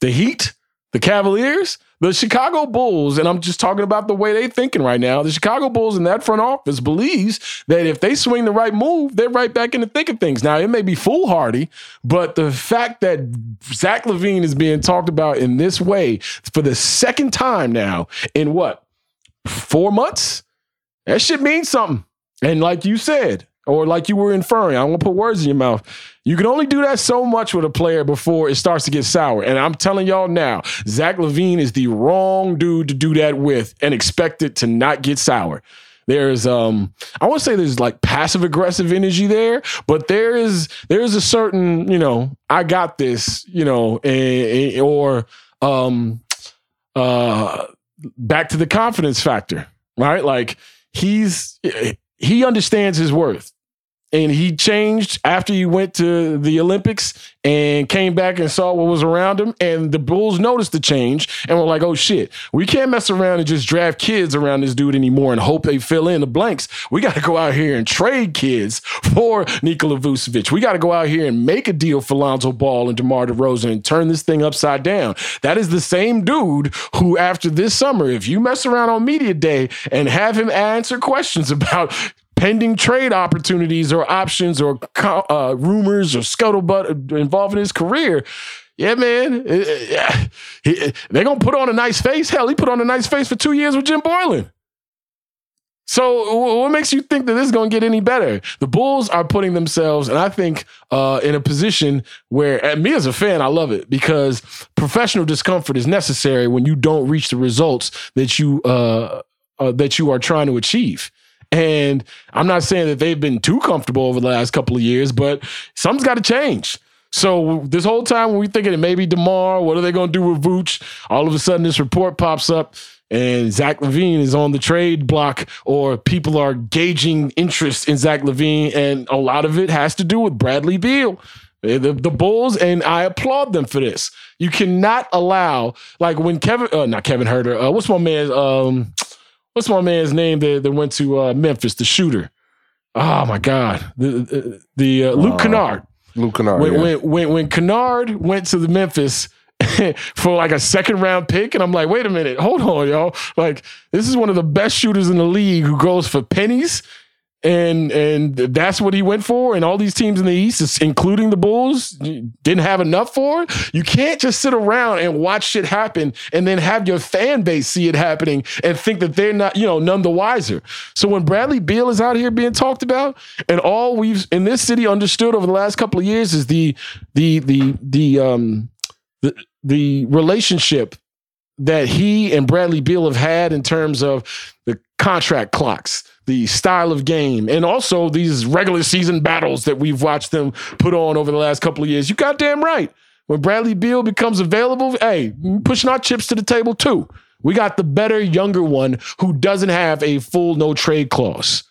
the Heat, the Cavaliers, the Chicago Bulls, and I'm just talking about the way they're thinking right now. The Chicago Bulls in that front office believes that if they swing the right move, they're right back in the thick of things. Now, it may be foolhardy, but the fact that Zach LaVine is being talked about in this way for the second time now in what, four months? That shit means something. And like you said, or like you were inferring. I want to put words in your mouth. You can only do that so much with a player before it starts to get sour. And I'm telling y'all now, Zach LaVine is the wrong dude to do that with and expect it to not get sour. There's um I want to say there's like passive aggressive energy there, but there is there's a certain, you know, I got this, you know, a, a, or um uh back to the confidence factor, right? Like he's he understands his worth and he changed after he went to the Olympics and came back and saw what was around him. And the Bulls noticed the change and were like, oh shit, we can't mess around and just draft kids around this dude anymore and hope they fill in the blanks. We got to go out here and trade kids for Nikola Vucevic. We got to go out here and make a deal for Lonzo Ball and DeMar DeRozan and turn this thing upside down. That is the same dude who, after this summer, if you mess around on media day and have him answer questions [LAUGHS] about pending trade opportunities or options or uh, rumors or scuttlebutt involving his career. Yeah, man, they're gonna put on a nice face. Hell, he put on a nice face for two years with Jim Boylen. So, what makes you think that this is going to get any better? The Bulls are putting themselves, and I think, uh, in a position where, and me as a fan, I love it because professional discomfort is necessary when you don't reach the results that you uh, uh, that you are trying to achieve. And I'm not saying that they've been too comfortable over the last couple of years, but something's got to change. So this whole time when we thinking it maybe DeMar, what are they going to do with Vooch? All of a sudden this report pops up and Zach LaVine is on the trade block or people are gauging interest in Zach LaVine. And a lot of it has to do with Bradley Beal. The, the Bulls, and I applaud them for this. You cannot allow, like when Kevin, uh, not Kevin Huerter, uh, what's my man, um, what's my man's name that, that went to uh, Memphis, the shooter? Oh my God, the the uh, Luke uh, Kennard. Luke Kennard. When, yeah. when when when Kennard went to the Memphis [LAUGHS] for like a second round pick, and I'm like, wait a minute, hold on, y'all. Like this is one of the best shooters in the league who goes for pennies and and that's what he went for. And all these teams in the East, including the Bulls, didn't have enough for. You can't just sit around and watch shit happen and then have your fan base see it happening and think that they're not, you know, none the wiser. So when Bradley Beal is out here being talked about, and all we've in this city understood over the last couple of years is the the the the um the the relationship that he and Bradley Beal have had in terms of the contract clocks the style of game, and also these regular season battles that we've watched them put on over the last couple of years. You goddamn right. When Bradley Beal becomes available, hey, pushing our chips to the table too. We got the better, younger one who doesn't have a full no trade clause.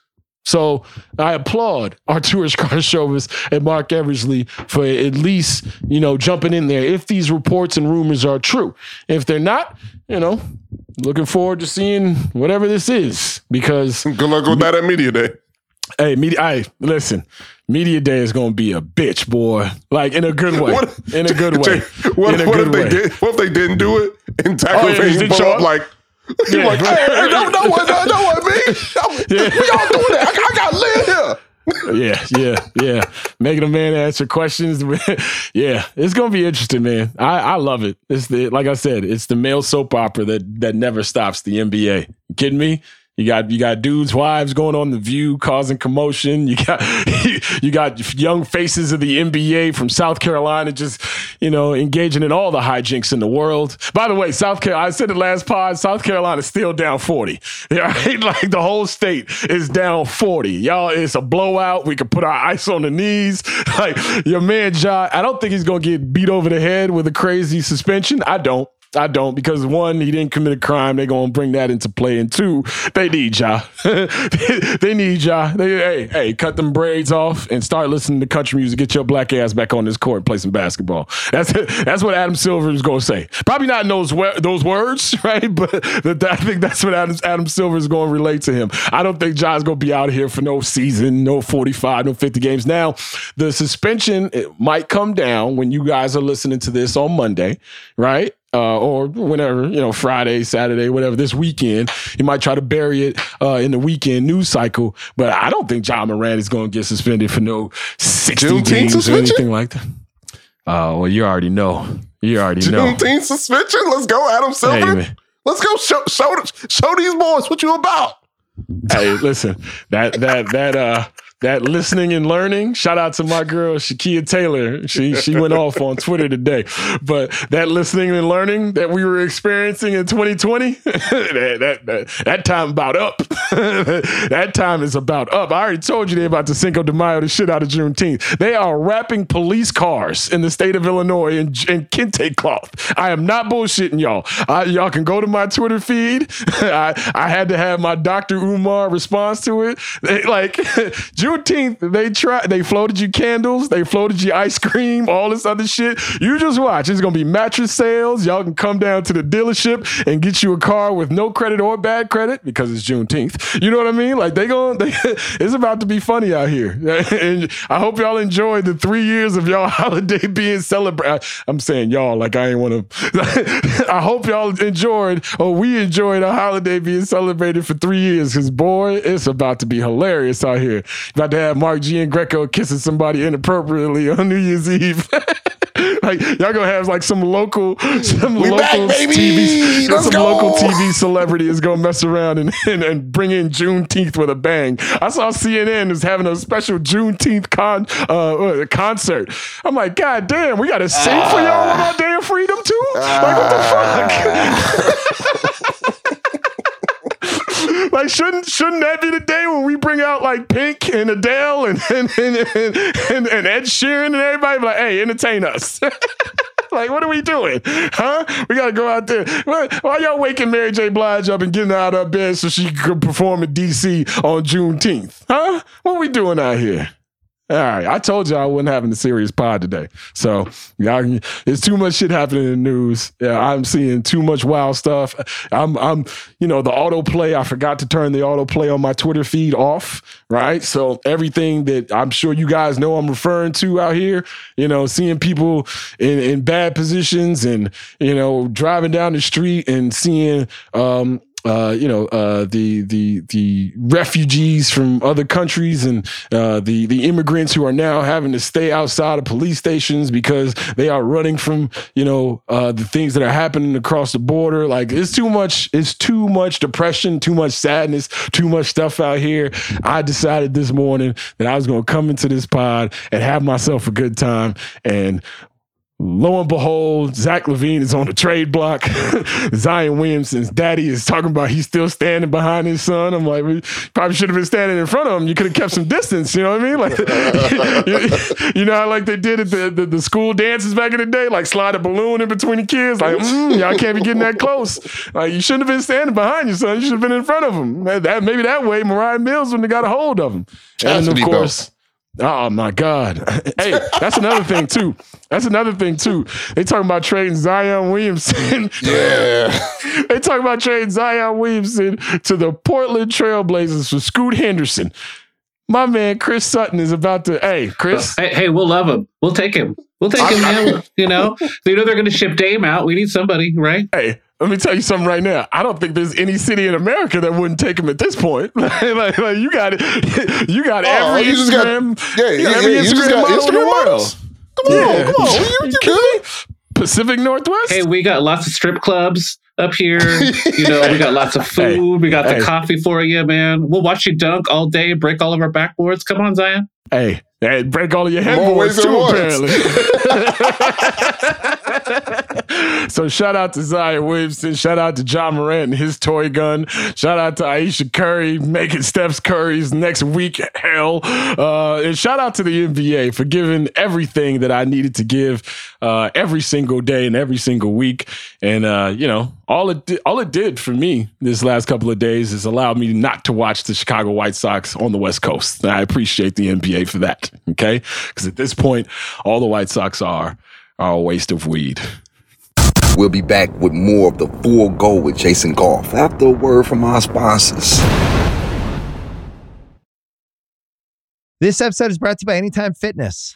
So I applaud Arturas Karnisovas and Marc Eversley for at least, you know, jumping in there if these reports and rumors are true. If they're not, you know, looking forward to seeing whatever this is because [LAUGHS] good luck with that at media day. Hey, media. I listen. Media day is gonna be a bitch, boy. Like in a good way. What, in a good [LAUGHS] way. What, what if they did? What if they didn't do it and tackle oh, yeah, pull up like? Yeah. like, hey, hey, no, no, no, no, no, me. Yeah. We all doing that. I, I got live here [LAUGHS] yeah, yeah, yeah. Making a man answer questions. [LAUGHS] yeah, it's gonna be interesting, man. I, I love it. It's the like I said, it's the male soap opera that that never stops. The NBA. You kidding me? You got you got dudes' wives going on the View, causing commotion. You got [LAUGHS] you got young faces of the NBA from South Carolina, just you know engaging in all the hijinks in the world. By the way, South Carolina, I said it last pod. South Carolina is still down forty. [LAUGHS] Right? [LAUGHS] Like the whole state is down forty. Y'all, it's a blowout. We can put our ice on the knees. Like your man John, I don't think he's gonna get beat over the head with a crazy suspension. I don't. I don't because one, he didn't commit a crime. They're gonna bring that into play, and two, they need ya. [LAUGHS] they need ya. They, hey, hey, cut them braids off and start listening to country music. Get your black ass back on this court and play some basketball. That's [LAUGHS] that's what Adam Silver is gonna say. Probably not in those those words, [LAUGHS] right? But I think that's what Adam, Adam Silver is gonna relate to him. I don't think John's gonna be out here for no season, no forty five, no fifty games. Now, the suspension might come down when you guys are listening to this on Monday, right? Uh, or whenever, you know, Friday, Saturday, whatever, this weekend. He might try to bury it uh, in the weekend news cycle, but I don't think Ja Morant is going to get suspended for no 60 Juneteenth games suspension? or anything like that. Uh, well, you already know. You already know. Juneteenth suspension? Let's go, Adam Silver. Hey, Let's go show, show, show these boys what you about. Hey, listen, that, that, that, uh, that listening and learning. Shout out to my girl Shakeia Taylor. She she went off on Twitter today. But that listening and learning that we were experiencing in 2020, [LAUGHS] that, that, that, that time about up. [LAUGHS] that time is about up. I already told you they about to Cinco de Mayo the shit out of Juneteenth. They are wrapping police cars in the state of Illinois in, in kente cloth. I am not bullshitting y'all. I, y'all can go to my Twitter feed. [LAUGHS] I, I had to have my Dr. Umar response to it. They, like Juneteenth, they tried. They floated you candles. They floated you ice cream. All this other shit. You just watch. It's gonna be mattress sales. Y'all can come down to the dealership and get you a car with no credit or bad credit because it's Juneteenth. You know what I mean? Like they going. They, [LAUGHS] it's about to be funny out here. [LAUGHS] and I hope y'all enjoyed the three years of y'all [LAUGHS] holiday being celebrated. I'm saying y'all like I ain't want to. I hope y'all enjoyed or we enjoyed a holiday being celebrated for three years because boy, it's about to be hilarious out here. About to have Mark Giangreco kissing somebody inappropriately on New Year's Eve. [LAUGHS] like y'all gonna have like some local, some We local back! TV, Let's some go! local TV celebrity is gonna mess around and, and, and bring in Juneteenth with a bang. I saw CNN is having a special Juneteenth con uh, uh, concert. I'm like, God damn, we gotta sing for y'all on our day of freedom too. Like what the fuck? [LAUGHS] like shouldn't shouldn't that be the day when we bring out like Pink and Adele and [LAUGHS] and and, and, and, and Ed Sheeran and everybody like, hey, entertain us. [LAUGHS] like, what are we doing? Huh? We gotta go out there. Why, y'all waking Mary J. Blige up and getting out of bed so she could perform in DC on Juneteenth? Huh? What are we doing out here? All right, I told you I wasn't having a serious pod today. So y'all, it's too much shit happening in the news. Yeah, I'm seeing too much wild stuff. I'm, I'm, you know, the autoplay. I forgot to turn the autoplay on my Twitter feed off. Right, so everything that I'm sure you guys know I'm referring to out here, you know, seeing people in in bad positions and you know driving down the street and seeing. um uh, you know, uh, the the the refugees from other countries and uh, the the immigrants who are now having to stay outside of police stations because they are running from you know uh, the things that are happening across the border. Like it's too much. It's too much depression, too much sadness, too much stuff out here. I decided this morning that I was going to come into this pod and have myself a good time and Lo and behold, Zach LaVine is on the trade block. [LAUGHS] Zion Williamson's daddy is talking about he's still standing behind his son. I'm like, we probably should have been standing in front of him. You could have kept some distance. You know what I mean? Like, [LAUGHS] you, you know how like they did at the, the, the school dances back in the day, like slide a balloon in between the kids. Like, mm, y'all can't be getting that close. Like, you shouldn't have been standing behind your son. You should have been in front of him. That maybe that way, Moriah Mills wouldn't have got a hold of him. And of Chastity course. Oh my God. [LAUGHS] Hey, that's another thing too. That's another thing too. They talking about trading Zion Williamson. [LAUGHS] Yeah. they talking about trading Zion Williamson to the Portland Trailblazers for Scoot Henderson. My man Chris Sutton is about to. Hey, Chris. Hey, hey, we'll love him. We'll take him. We'll take him, man. You know, [LAUGHS] you know they're going to ship Dame out. We need somebody, right? Hey, let me tell you something right now. I don't think there's any city in America that wouldn't take him at this point. [LAUGHS] like, like, like, you got it. [LAUGHS] You got Oh, every you just got- Instagram. yeah, you got yeah, every yeah, you just Instagram got model in the Instagram world. models. Come on, come on. You, you [LAUGHS] kidding me? Pacific Northwest. Hey, we got lots of strip clubs up here. You know, we got lots of Hey, food. we got the coffee for you, man. We'll watch you dunk all day, break all of our backboards. Come on, Zion. Hey, hey, break all of your headboards too, apparently. [LAUGHS] [LAUGHS] so shout out to Zion Williamson. Shout out to Ja Morant and his toy gun. Shout out to Ayesha Curry making Steph's Curry's next week hell. Uh, and shout out to the NBA for giving everything that I needed to give uh, every single day and every single week. And uh, you know, all it di- all it did for me this last couple of days is allowed me not to watch the Chicago White Sox on the West Coast. And I appreciate the NBA for that. Okay, because at this point, all the White Sox are are a waste of weed. We'll be back with more of the Full Go with Jason Goff after a word from our sponsors. This episode is brought to you by Anytime Fitness.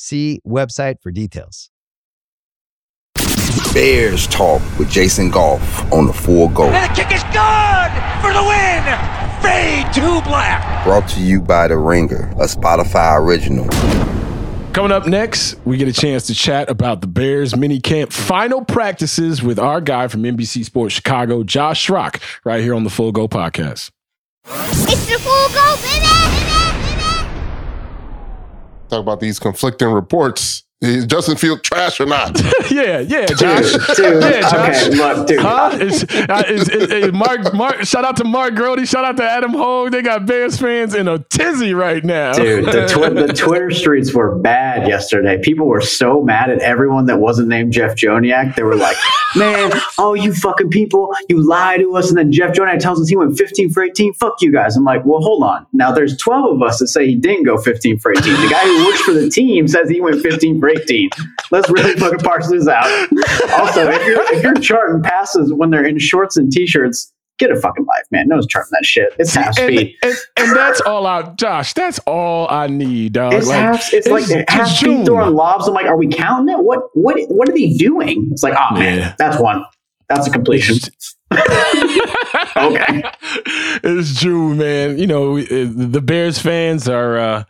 See website for details. Bears Talk with Jason Goff on the Full Go. And the kick is good for the win. Fade to black. Brought to you by The Ringer, a Spotify original. Coming up next, we get a chance to chat about the Bears mini camp final practices with our guy from NBC Sports Chicago, Josh Schrock, right here on the Full Go podcast. It's the Full Go, baby! baby! Talk about these conflicting reports. Is Justin Field trash or not? [LAUGHS] yeah, yeah, Josh. Dude, dude, yeah, Josh. okay, look, dude. Huh? Is, uh, is, is, is Mark, Mark, shout out to Mark Grote. Shout out to Adam Hoge. They got Bears fans in a tizzy right now. Dude, the, [LAUGHS] twi- the Twitter streets were bad yesterday. People were so mad at everyone that wasn't named Jeff Joniak. They were like, [LAUGHS] man, oh, you fucking people, you lie to us. And then Jeff Joniak tells us he went 15 for 18. Fuck you guys. I'm like, well, hold on. Now there's 12 of us that say he didn't go 15 for 18. The guy who works for the team says he went 15 for 18. Let's really fucking parse this out. Also, if you're, if you're charting passes when they're in shorts and t-shirts, get a fucking life, man. No one's charting that shit. It's half and, speed. And, and that's all I, Josh. That's all I need, dog. It's like, half. It's, like just half speed throwing lobs. I'm like, are we counting it? What? What? What are they doing? It's like, oh man, Yeah. that's one. That's a completion. [LAUGHS] [LAUGHS] okay. It's June, man. You know, the Bears fans are, uh,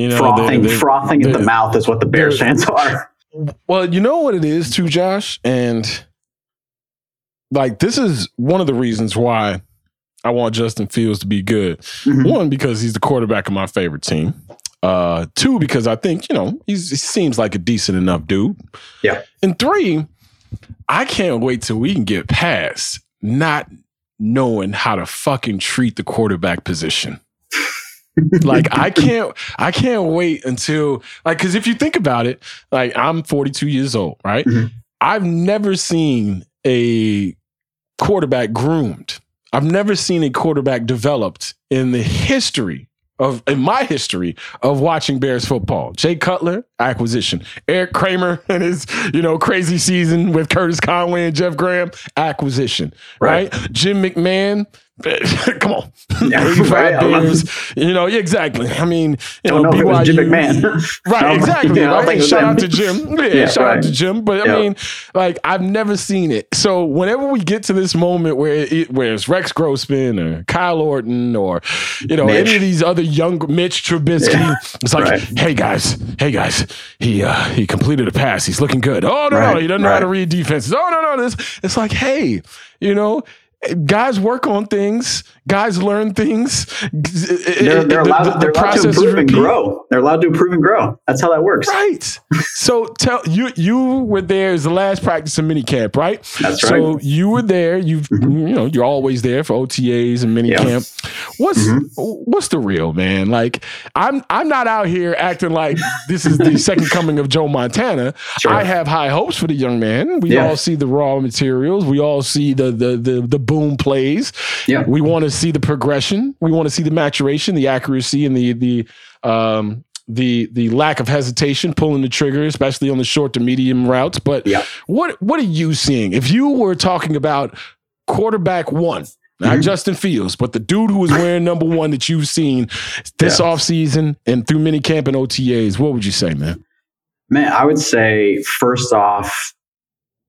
you know, frothing, they're- they're- frothing at the mouth is what the Bears fans are. Well, you know what it is too, Josh? And like this is one of the reasons why I want Justin Fields to be good. Mm-hmm. One, because he's the quarterback of my favorite team. Uh, two, because I think, you know, he's, he seems like a decent enough dude. Yeah. And three, I can't wait till we can get past not knowing how to fucking treat the quarterback position. Like I can't I can't wait until like cuz if you think about it, like I'm 42 years old, right? Mm-hmm. I've never seen a quarterback groomed. I've never seen a quarterback developed in the history of in my history of watching Bears football. Jay Cutler, acquisition. Erik Kramer [LAUGHS] and his, you know, crazy season with Curtis Conway and Jeff Graham, acquisition. Right? Jim McMahon, [LAUGHS] come on. Yeah, 85 [LAUGHS] right. You know, exactly. I mean, you know, know was Jim BYU McMahon. [LAUGHS] Right, exactly. yeah, right? Shout out to Jim. Yeah, Yeah, shout out to Jim. But I mean, like, I've never seen it. So whenever we get to this moment where it, where it's Rex Grossman or Kyle Orton or you know Mitch. any of these other young Mitch Trubisky, Yeah. it's like, Right. hey guys, hey guys, he uh, he completed a pass. He's looking good. Oh no, no, he doesn't know how to read defenses. Oh no, no, this. It's like, hey, you know. Guys work on things. Guys learn things. They're, they're The- allowed, the- the they're allowed to improve and grow. They're allowed to improve and grow. That's how that works. Right. so tell you you were there as the last practice of minicamp, right? That's So right. Mm-hmm. you were there. You have you know you're always there for OTAs and minicamp. Yeah. What's Mm-hmm. what's the real man? Like I'm I'm not out here acting like this is the second [LAUGHS] coming of Joe Montana. Sure. I have high hopes for the young man. We Yeah. all see the raw materials. We all see the the the, the boom plays. Yeah. We want to see the progression. We want to see the maturation, the accuracy, and the the um the the lack of hesitation pulling the trigger, especially on the short to medium routes. But Yeah. what what are you seeing? If you were talking about quarterback one, not Mm-hmm. Justin Fields, but the dude who was wearing number one that you've seen this Yeah. offseason and through minicamp and OTAs, what would you say, man? Man, I would say first off,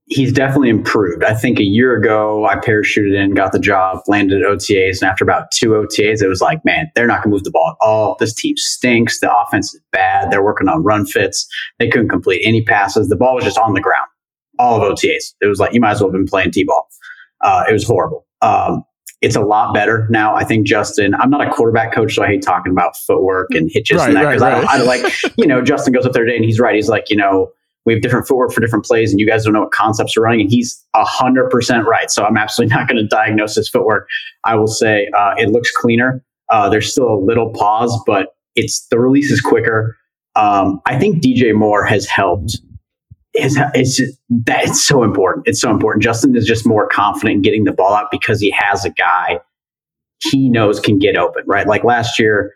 he's definitely improved. I think a year ago, I parachuted in, got the job, landed at OTAs, and after about two OTAs, it was like, man, they're not going to move the ball at all. This team stinks. The offense is bad. They're working on run fits. They couldn't complete any passes. The ball was just on the ground. All of OTAs. It was like you might as well have been playing t-ball. Uh, it was horrible. Um, it's a lot better now. I think Justin. I'm not a quarterback coach, so I hate talking about footwork and hitches and that because right, I, don't, right. I don't like. You know, Justin goes up there today and he's right. He's like, you know, we have different footwork for different plays, and you guys don't know what concepts are running. And he's hundred percent right. So I'm absolutely [LAUGHS] not going to diagnose his footwork. I will say uh, it looks cleaner. Uh, there's still a little pause, but it's the release is quicker. Um, I think DJ Moore has helped. Is it's just, that it's so important. It's so important. Justin is just more confident in getting the ball out because he has a guy he knows can get open. Right, like last year,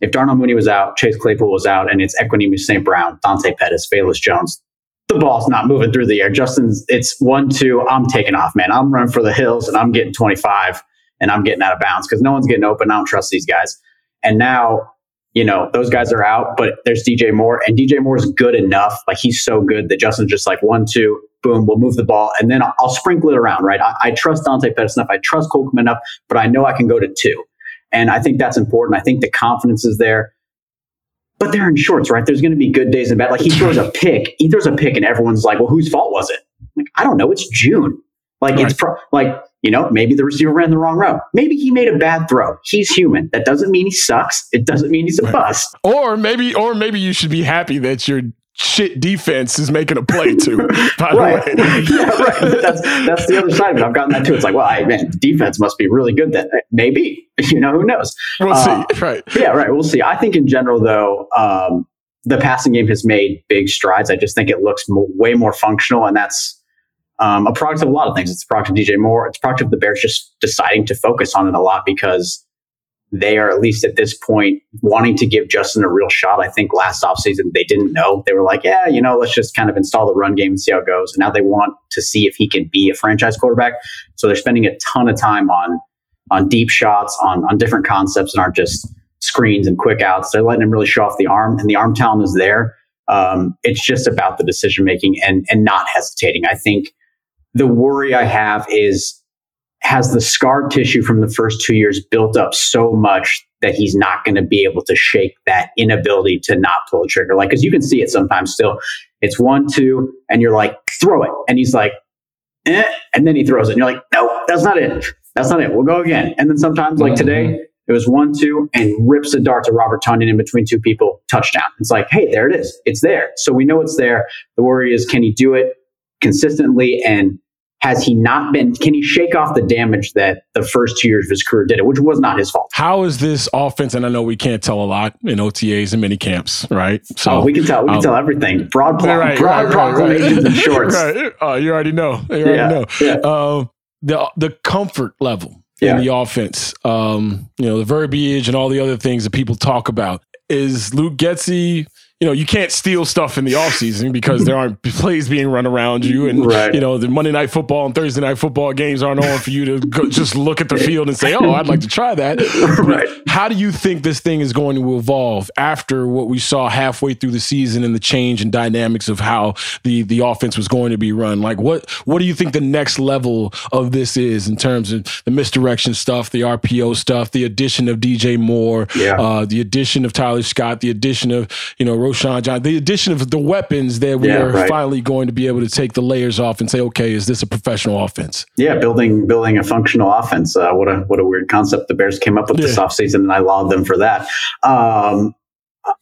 if Darnell Mooney was out, Chase Claypool was out, and it's Equanimeous St. Brown, Dante Pettis, Velus Jones, the ball's not moving through the air. Justin's it's one two. I'm taking off, man. I'm running for the hills, and I'm getting 25, and I'm getting out of bounds because no one's getting open. I don't trust these guys. And now you know, those guys are out, but there's DJ Moore, and DJ Moore is good enough. Like he's so good that Justin's just like one, two, boom, we'll move the ball, and then I'll, I'll sprinkle it around, right? I, I trust Dante Pettis enough, I trust Cole enough, but I know I can go to two, and I think that's important. I think the confidence is there. But they're in shorts, right? There's going to be good days and bad. Like he throws a pick, he throws a pick, and everyone's like, "Well, whose fault was it?" Like I don't know. It's June. Like right. it's pro- like you know, maybe the receiver ran the wrong route. Maybe he made a bad throw. He's human. That doesn't mean he sucks. It doesn't mean he's a right. bust. Or maybe, or maybe you should be happy that your shit defense is making a play too. [LAUGHS] By right. the way, [LAUGHS] yeah, right. That's that's the other side of it. I've gotten that too. It's like, well, I, man, defense must be really good. Then maybe [LAUGHS] you know who knows. We'll uh, see. Right. Yeah. Right. We'll see. I think in general, though, um, the passing game has made big strides. I just think it looks mo- way more functional, and that's um, a product of a lot of things. It's a product of DJ Moore. It's a product of the Bears just deciding to focus on it a lot because they are at least at this point wanting to give Justin a real shot. I think last offseason they didn't know. They were like, yeah, you know, let's just kind of install the run game and see how it goes. And now they want to see if he can be a franchise quarterback. So they're spending a ton of time on on deep shots, on on different concepts and aren't just screens and quick outs. They're letting him really show off the arm and the arm talent is there. Um, it's just about the decision making and and not hesitating. I think the worry I have is has the scar tissue from the first two years built up so much that he's not going to be able to shake that inability to not pull the trigger. Like, because you can see it sometimes still. It's one, two, and you're like, throw it. And he's like, eh, and then he throws it. And you're like, no, that's not it. That's not it. We'll go again. And then sometimes, like mm-hmm. today, it was one, two, and rips a dart to Robert Tonyan in between two people, touchdown. It's like, hey, there it is. It's there. So we know it's there. The worry is, can he do it consistently and has he not been can he shake off the damage that the first two years of his career did it which was not his fault how is this offense and i know we can't tell a lot in otas and mini camps right so oh, we can tell we can um, tell everything broad, pl- right, broad right, proclamations right, and [LAUGHS] shorts right. Uh, you already know you already yeah, know yeah. Uh, the the comfort level yeah. in the offense um, you know the verbiage and all the other things that people talk about is luke getsy you know, you can't steal stuff in the offseason because there aren't [LAUGHS] plays being run around you. And, right. you know, the Monday night football and Thursday night football games aren't on for you to go, just look at the field and say, oh, I'd like to try that. [LAUGHS] Right. How do you think this thing is going to evolve after what we saw halfway through the season and the change and dynamics of how the, the offense was going to be run? Like, what, what do you think the next level of this is in terms of the misdirection stuff, the RPO stuff, the addition of DJ Moore, yeah. uh, the addition of Tyler Scott, the addition of, you know, Roschon John, the addition of the weapons that we yeah, are right. finally going to be able to take the layers off and say, okay, is this a professional offense? Yeah, building building a functional offense. Uh, what a what a weird concept the Bears came up with yeah. this offseason, and I laud them for that. Um,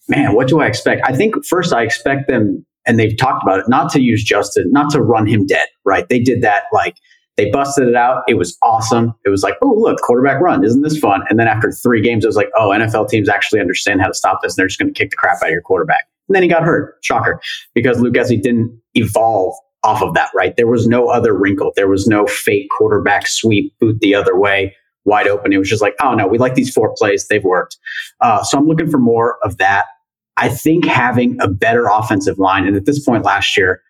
man, what do I expect? I think first I expect them, and they've talked about it, not to use Justin, not to run him dead. Right? They did that like they busted it out. It was awesome. It was like, oh, look, quarterback run. Isn't this fun? And then after three games, it was like, oh, NFL teams actually understand how to stop this. And they're just going to kick the crap out of your quarterback. And then he got hurt. Shocker. Because Luke Getsy didn't evolve off of that, right? There was no other wrinkle. There was no fake quarterback sweep, boot the other way, wide open. It was just like, oh, no, we like these four plays. They've worked. Uh, so I'm looking for more of that. I think having a better offensive line, and at this point last year,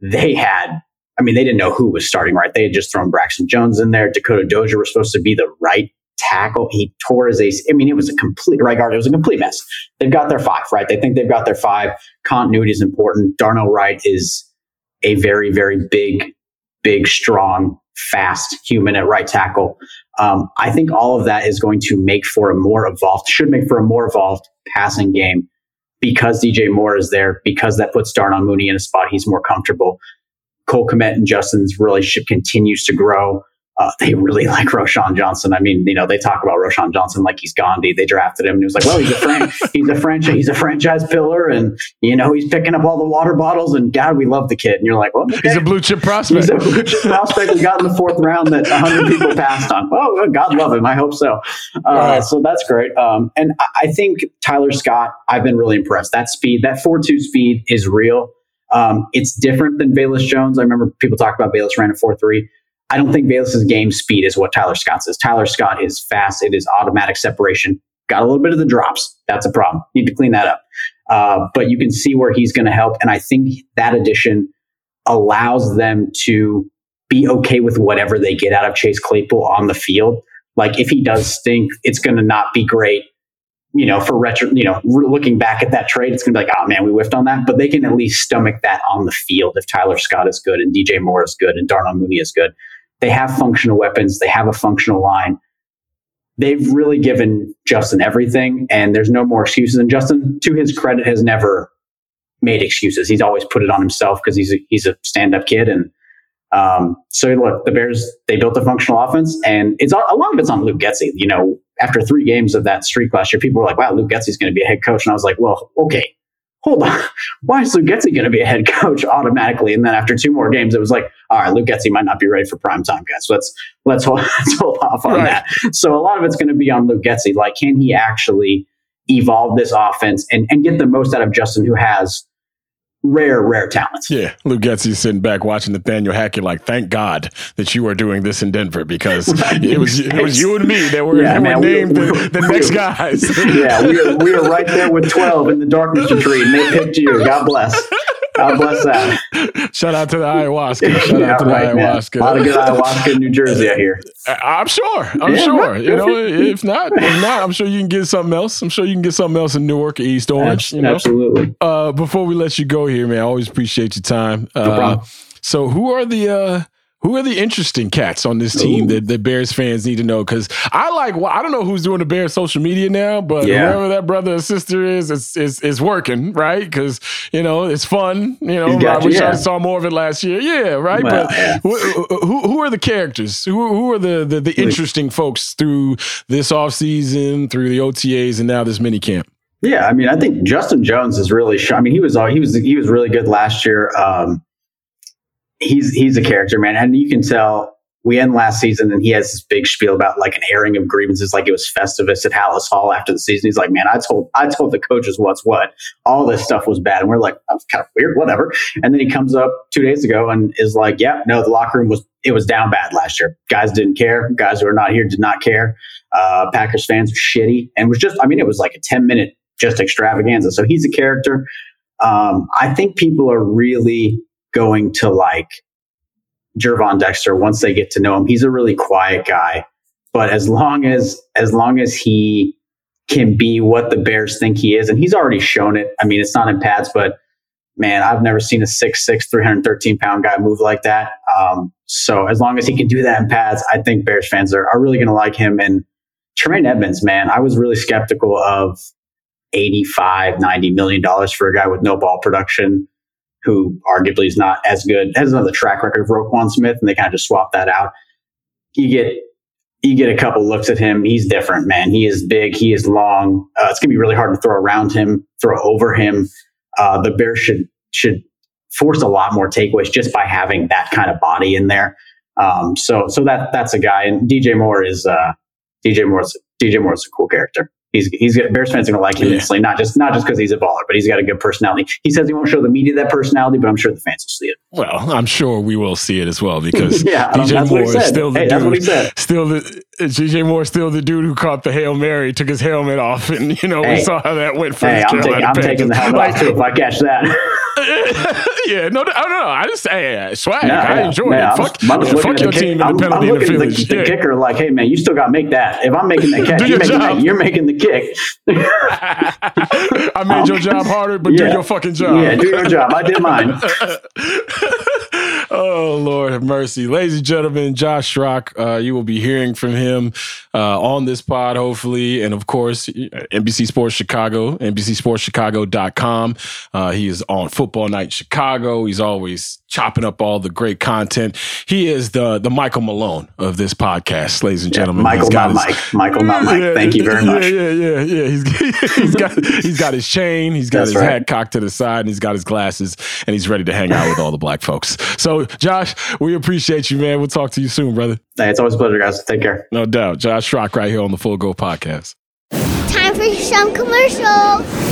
they had I mean, they didn't know who was starting right. They had just thrown Braxton Jones in there. Dakota Dozier was supposed to be the right tackle. He tore his AC. I mean, it was a complete right guard. It was a complete mess. They've got their five, right? They think they've got their five. Continuity is important. Darnell Wright is a very, very big, big, strong, fast human at right tackle. Um, I think all of that is going to make for a more evolved, should make for a more evolved passing game because DJ Moore is there, because that puts Darnell Mooney in a spot he's more comfortable. Cole Kmet and Justin's relationship continues to grow. Uh, they really [LAUGHS] like Roschon Johnson. I mean, you know, they talk about Roschon Johnson like he's Gandhi. They drafted him, and he was like, "Well, he's a fran- [LAUGHS] he's a franchise, he's a franchise pillar, and you know, he's picking up all the water bottles. And God, we love the kid." And you're like, "Well, okay. he's a blue chip prospect. He's a blue chip [LAUGHS] prospect. we got in the fourth round that 100 people passed on. Oh, God love him. I hope so. Uh. So that's great. Um, and I think Tyler Scott, I've been really impressed. That speed, that four two speed, is real. Um, it's different than Velus Jones. I remember people talk about Velus ran a 4 3. I don't think Velus's game speed is what Tyler Scott says. Tyler Scott is fast, it is automatic separation. Got a little bit of the drops. That's a problem. Need to clean that up. Uh, but you can see where he's going to help. And I think that addition allows them to be okay with whatever they get out of Chase Claypool on the field. Like if he does stink, it's going to not be great you know, for retro, you know, looking back at that trade, it's going to be like, oh man, we whiffed on that. But they can at least stomach that on the field if Tyler Scott is good and DJ Moore is good and Darnell Mooney is good. They have functional weapons. They have a functional line. They've really given Justin everything, and there's no more excuses. And Justin, to his credit, has never made excuses. He's always put it on himself because he's a, he's a stand up kid. And um, so look, the Bears they built a functional offense, and it's a lot of it's on Luke Getsy. You know, after three games of that streak last year, people were like, "Wow, Luke Getsy's going to be a head coach," and I was like, "Well, okay." Hold on. [LAUGHS] Why is Luke Getsy going to be a head coach automatically? And then after two more games, it was like, all right, Luke Getsy might not be ready for prime time, guys. So let's let's hold, [LAUGHS] let's hold off on right. that. So a lot of it's going to be on Luke Getsy. Like, can he actually evolve this offense and, and get the most out of Justin, who has rare, rare talents. Yeah. Luke Getsy sitting back watching Nathaniel Hackett like, thank God that you are doing this in Denver because [LAUGHS] right. it was it was you and me that were, yeah, man, were named we, the, the we, next guys. yeah, we were, we were [LAUGHS] right there with 12 in the darkness retreat and they picked you. God bless. [LAUGHS] God bless that. Shout out to the ayahuasca. [LAUGHS] Shout yeah, out to right, the ayahuasca. Man. A lot of good ayahuasca in New Jersey, I hear. I'm sure. I'm yeah, sure. Right. You know, if not, if not, I'm sure you can get something else. I'm sure you can get something else in Newark, East Orange. You know? Absolutely. Uh, before we let you go here, man, I always appreciate your time. No uh, problem. So, who are the uh, who are the interesting cats on this team that the Bears fans need to know? Because I like, well, I don't know who's doing the Bears social media now, but yeah. whoever that brother or sister is, it's it's, it's working, right? Because you know it's fun. You know, I wish. I saw more of it last year. Yeah, right. But. Who, who, who are the characters? Who who are the the, the interesting folks through this off season, through the OTAs, and now this mini camp? Yeah, I mean, I think Justin Jones is really. I mean, he was he was he was really good last year. Um, he's he's a character, man, and you can tell. We end last season, and he has this big spiel about like an airing of grievances, like it was Festivus at Halas Hall after the season. He's like, "Man, I told I told the coaches what's what. All this stuff was bad," and we're like, "That's kind of weird, whatever." And then he comes up two days ago and is like, "Yeah, no, the locker room was it was down bad last year. Guys didn't care. Guys who are not here did not care. Uh, Packers fans were shitty, and was just I mean, it was like a ten minute just extravaganza. So he's a character. Um, I think people are really going to like Gervon Dexter once they get to know him. He's a really quiet guy, but as long as as long as he can be what the Bears think he is, and he's already shown it. I mean, it's not in pads, but man, I've never seen a 6'6", 313 pound guy move like that. Um, so as long as he can do that in pads, I think Bears fans are, are really going to like him. And Tremaine Edmunds, man, I was really skeptical of 85, 90 million dollars for a guy with no ball production who arguably is not as good, has another track record of Roquan Smith, and they kind of just swap that out. You get you get a couple looks at him. He's different, man. He is big. He is long. Uh, it's gonna be really hard to throw around him, throw over him. Uh, the Bears should should force a lot more takeaways just by having that kind of body in there. Um, so so that that's a guy. And DJ Moore is uh, DJ Moore's DJ Moore's a cool character he's he's Bears fans are gonna like him yeah. instantly, not just not just because he's a baller, but he's got a good personality. He says he won't show the media that personality, but I'm sure the fans will see it. Well, I'm sure we will see it as well because [LAUGHS] yeah, DJ Moore is still the hey, dude, still the DJ Moore still the dude who caught the hail mary, took his helmet off, and you know hey, we saw how that went for hey, I'm, taking, I'm taking the helmet like, off too if I catch that. [LAUGHS] yeah, no, I don't know. I just hey, swag. No, I yeah, enjoy man, it. Fuck, yeah, fuck your team in the penalty I'm looking at the, the kicker like, hey man, you still got to make that. If I'm making that [LAUGHS] catch, you're making, that, you're making the kick. [LAUGHS] I made your job harder, but do your fucking job. Yeah, do your job. I did mine. oh Lord have mercy, ladies and gentlemen. Josh Schrock, uh, you will be hearing from him uh, on this pod, hopefully, and of course, NBC Sports Chicago, NBCSportsChicago.com. Uh, he is on Football Night Chicago. He's always chopping up all the great content. He is the the Michael Malone of this podcast, ladies and gentlemen. Yeah, Michael, not his, Mike. Michael, not Mike. Yeah, Thank you very much. Yeah, yeah, yeah, yeah. He's, [LAUGHS] he's got he's got his chain. He's got That's his right. hat cocked to the side, and he's got his glasses, and he's ready to hang out with all the black folks. So, Josh, we appreciate you, man. We'll talk to you soon, brother. Hey, it's always a pleasure, guys. Take care. No doubt. Josh Schrock right here on the Full Go Podcast. Time for some commercials.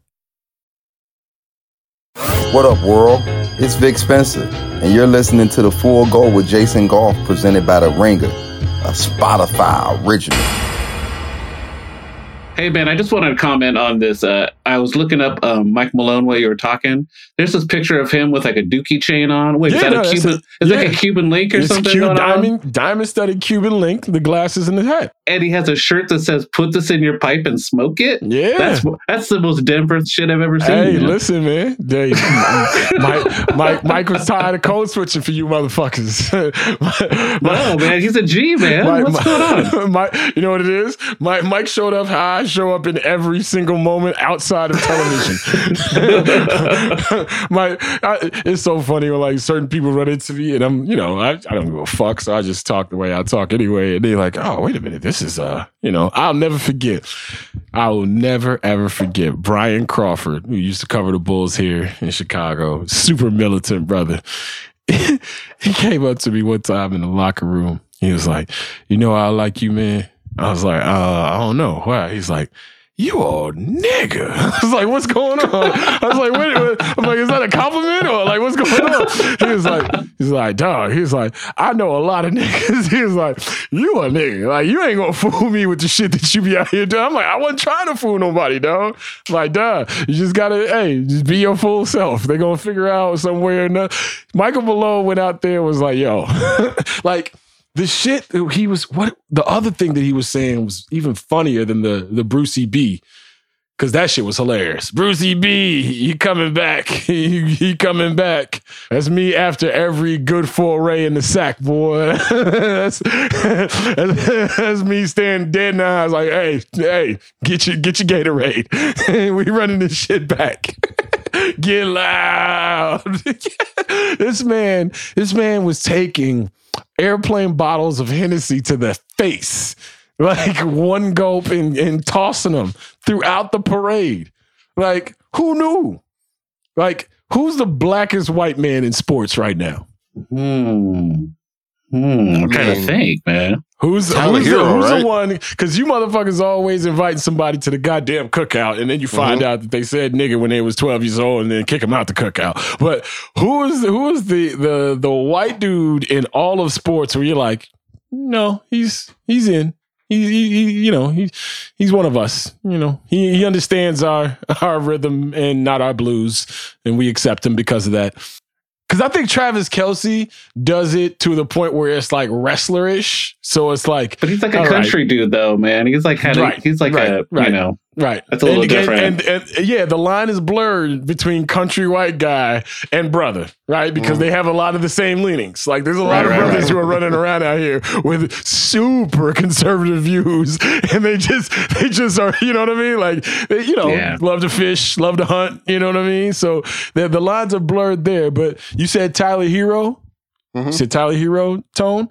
What up, world? It's Vic Spencer, and you're listening to The Full Go with Jason Goff presented by The Ringer, a Spotify original. Hey man, I just wanted to comment on this. Uh, I was looking up um, Mike Malone while you were talking. There's this picture of him with like a Dookie chain on. Wait, is that no, a Cuban? a- is yeah. like a Cuban link or It's something on? diamond, diamond studded Cuban link, the glasses and the hat. And he has a shirt that says "Put this in your pipe and smoke it." Yeah. that's that's the most Denver shit I've ever seen. Hey, man. listen, man. [LAUGHS] Mike, Mike, Mike was tired of code switching for you motherfuckers. [LAUGHS] No, man, he's a G, man. What's going on? [LAUGHS] Mike, you know what it is? Mike, Mike showed up how I show up in every single moment outside of television. [LAUGHS] Mike, I, it's so funny when like certain people run into me and I'm, you know, I, I don't give a fuck, so I just talk the way I talk anyway. And they're like, oh, wait a minute, this is uh, you know, I'll never forget. I will never ever forget Brian Crawford, who used to cover the Bulls here in Chicago, super militant brother. [LAUGHS] he came up to me one time in the locker room. He was like, "You know, I like you, man." I was like, uh, "I don't know why." He's like, "You a nigga." [LAUGHS] I was like, "What's going on?" I was like, "Wait, wait." I'm like, "Is that a compliment or like what's going on?" He was like, "He's like, dog." He's like, "I know a lot of [LAUGHS] niggas." He was like, "You a nigga? Like, you ain't gonna fool me with the shit that you be out here doing." I'm like, "I wasn't trying to fool nobody, dog." Like, dog, you just gotta, hey, just be your full self. They're gonna figure out somewhere. or another. Michael Malone went out there and was like, "Yo, [LAUGHS] like." The shit he was what the other thing that he was saying was even funnier than the the Brucey B. Cause that shit was hilarious. Brucey B, he coming back. [LAUGHS] He, he coming back. That's me after every good foray in the sack, boy. [LAUGHS] that's, that's, [LAUGHS] that's me standing dead now. I was like, hey, hey, get your get your Gatorade. we running this shit back. get loud. this man, this man was taking airplane bottles of Hennessy to the face, [LAUGHS] like one gulp and, and tossing them throughout the parade. Like, who knew? Like, who's the blackest white man in sports right now? Hmm. Hmm. I'm trying to think, man. Who's, Tyler who's, Herro, the, who's right? the one? Because you motherfuckers always inviting somebody to the goddamn cookout, and then you find out that they said nigga when they was twelve years old, and then kick them out the cookout. But who is who is the the the white dude in all of sports where you're like, no, he's he's in. He, he, he you know, he, he's one of us. You know, he, he understands our [LAUGHS] our rhythm and not our blues, and we accept him because of that. Because I think Travis Kelce does it to the point where it's like wrestlerish. So it's like, But he's like a all right. country dude, though, man. He's like had Right, he's like right, a you know Right. That's a little and, different. And, and, and, yeah, the line is blurred between country white guy and brother, right? Because they have a lot of the same leanings. Like there's a lot Mm. Right, of right, brothers right. who are running around out here with super conservative views, [LAUGHS] and they just they just are, you know what I mean? Like they, you know, Yeah. love to fish, love to hunt, you know what I mean? So the the lines are blurred there. But you said Tyler Herro, you said Tyler Herro tone.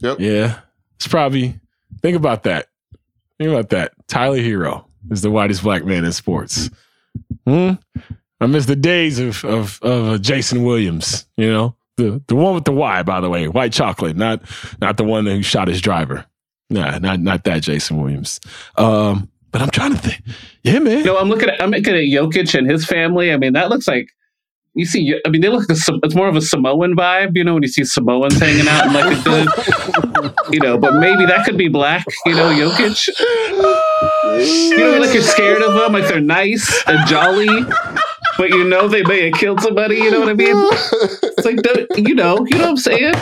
Yep. Yeah, it's probably think about that. Think about that. Tyler Herro is the whitest black man in sports. Hmm? I miss the days of of of uh, Jason Williams. You know the the one with the Y, by the way, white chocolate, not not the one who shot his driver. Nah, not not that Jason Williams. Um, but I'm trying to think. Yeah, man. No, I'm looking at I'm looking at Jokic and his family. I mean, that looks like you see. I mean, they look. It's more of a Samoan vibe, you know, when you see Samoans hanging out in like a good, you know. But maybe that could be black, you know, Jokic. You know, like you're scared of them, like they're nice and jolly, but you know they may have killed somebody. You know what I mean? It's like, you know, you know what I'm saying?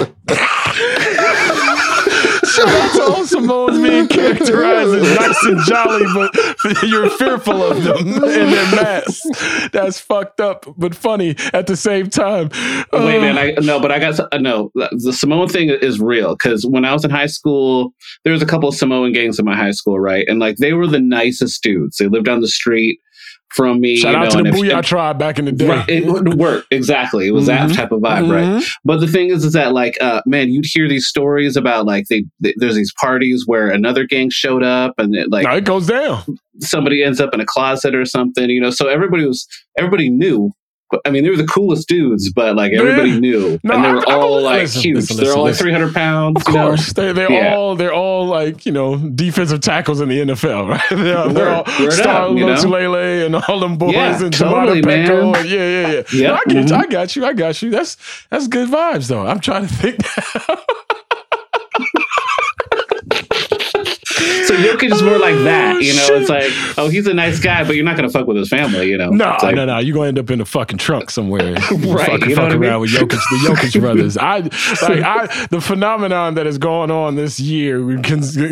Shout out to all Samoans being characterized as nice and jolly, but [LAUGHS] you're fearful of them and their masks. That's fucked up, but funny at the same time. Wait, man, I no, but I got uh, no. The Samoan thing is real because when I was in high school, there was a couple of Samoan gangs in my high school, right? And like they were the nicest dudes. They lived down the street from me. Shout you know, out to the Booyah tribe back in the day. Right, it wouldn't work exactly. It was Mhm. that type of vibe, Mhm. right? But the thing is, is that like, uh, man, you'd hear these stories about like they, they there's these parties where another gang showed up and it, like No, it goes down. somebody ends up in a closet or something, you know. So everybody was everybody knew. But, I mean, they were the coolest dudes, but like everybody knew, No, and they were I all believe- like listen, huge. listen, They're listen, all like three hundred pounds. Of course, they they're Yeah. all they're all like you know defensive tackles in the NFL, [LAUGHS] right? They're, all- they're all Star up, you know? Lotulelei and all them boys Yeah, and totally, Peko. And yeah, yeah, yeah. Yeah. No, I get you. Mhm. I got you. I got you. That's that's good vibes though. I'm trying to think. [LAUGHS] So Jokic is more like that, you know. shit. It's like, oh, he's a nice guy, but you're not gonna fuck with his family, you know. No, like, no, no. You're gonna end up in a fucking trunk somewhere. [LAUGHS] Right, Fucking you know what I mean? around with Jokic, the Jokic [LAUGHS] brothers. I like I [LAUGHS] the phenomenon that has gone on this year,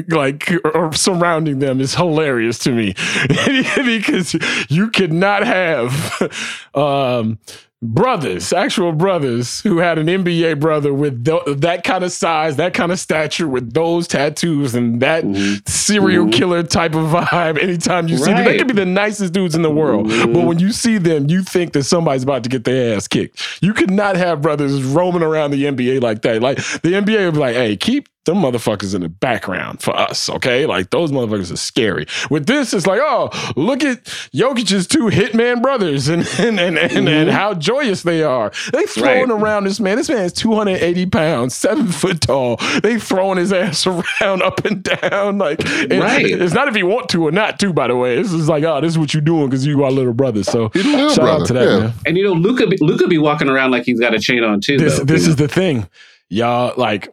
like or surrounding them, is hilarious to me because you could not have um brothers, actual brothers, who had an NBA brother with th- that kind of size, that kind of stature, with those tattoos and that mm-hmm. serial mm-hmm. killer type of vibe. [LAUGHS] Anytime you see them, they could be the nicest dudes in the world, mm-hmm. but when you see them, you think that somebody's about to get their ass kicked. You could not have brothers roaming around the NBA like that. Like the NBA would be like, "Hey, keep." Them motherfuckers in the background for us, okay? Like those motherfuckers are scary. With this, it's like, oh, look at Jokic's two hitman brothers and [LAUGHS] and and, and, and mm-hmm. how joyous they are. They throwing Right. around this man. This man is 280 pounds, seven foot tall. They throwing his ass [LAUGHS] around up and down. Like it- Right. it's not if you want to or not to, by the way. This is like, oh, this is what you're doing because you are little brother. So little shout brother, out to that, yeah. man. And you know, Luka, be, Luka be walking around like he's got a chain on too. This though, this is know? the thing. Y'all like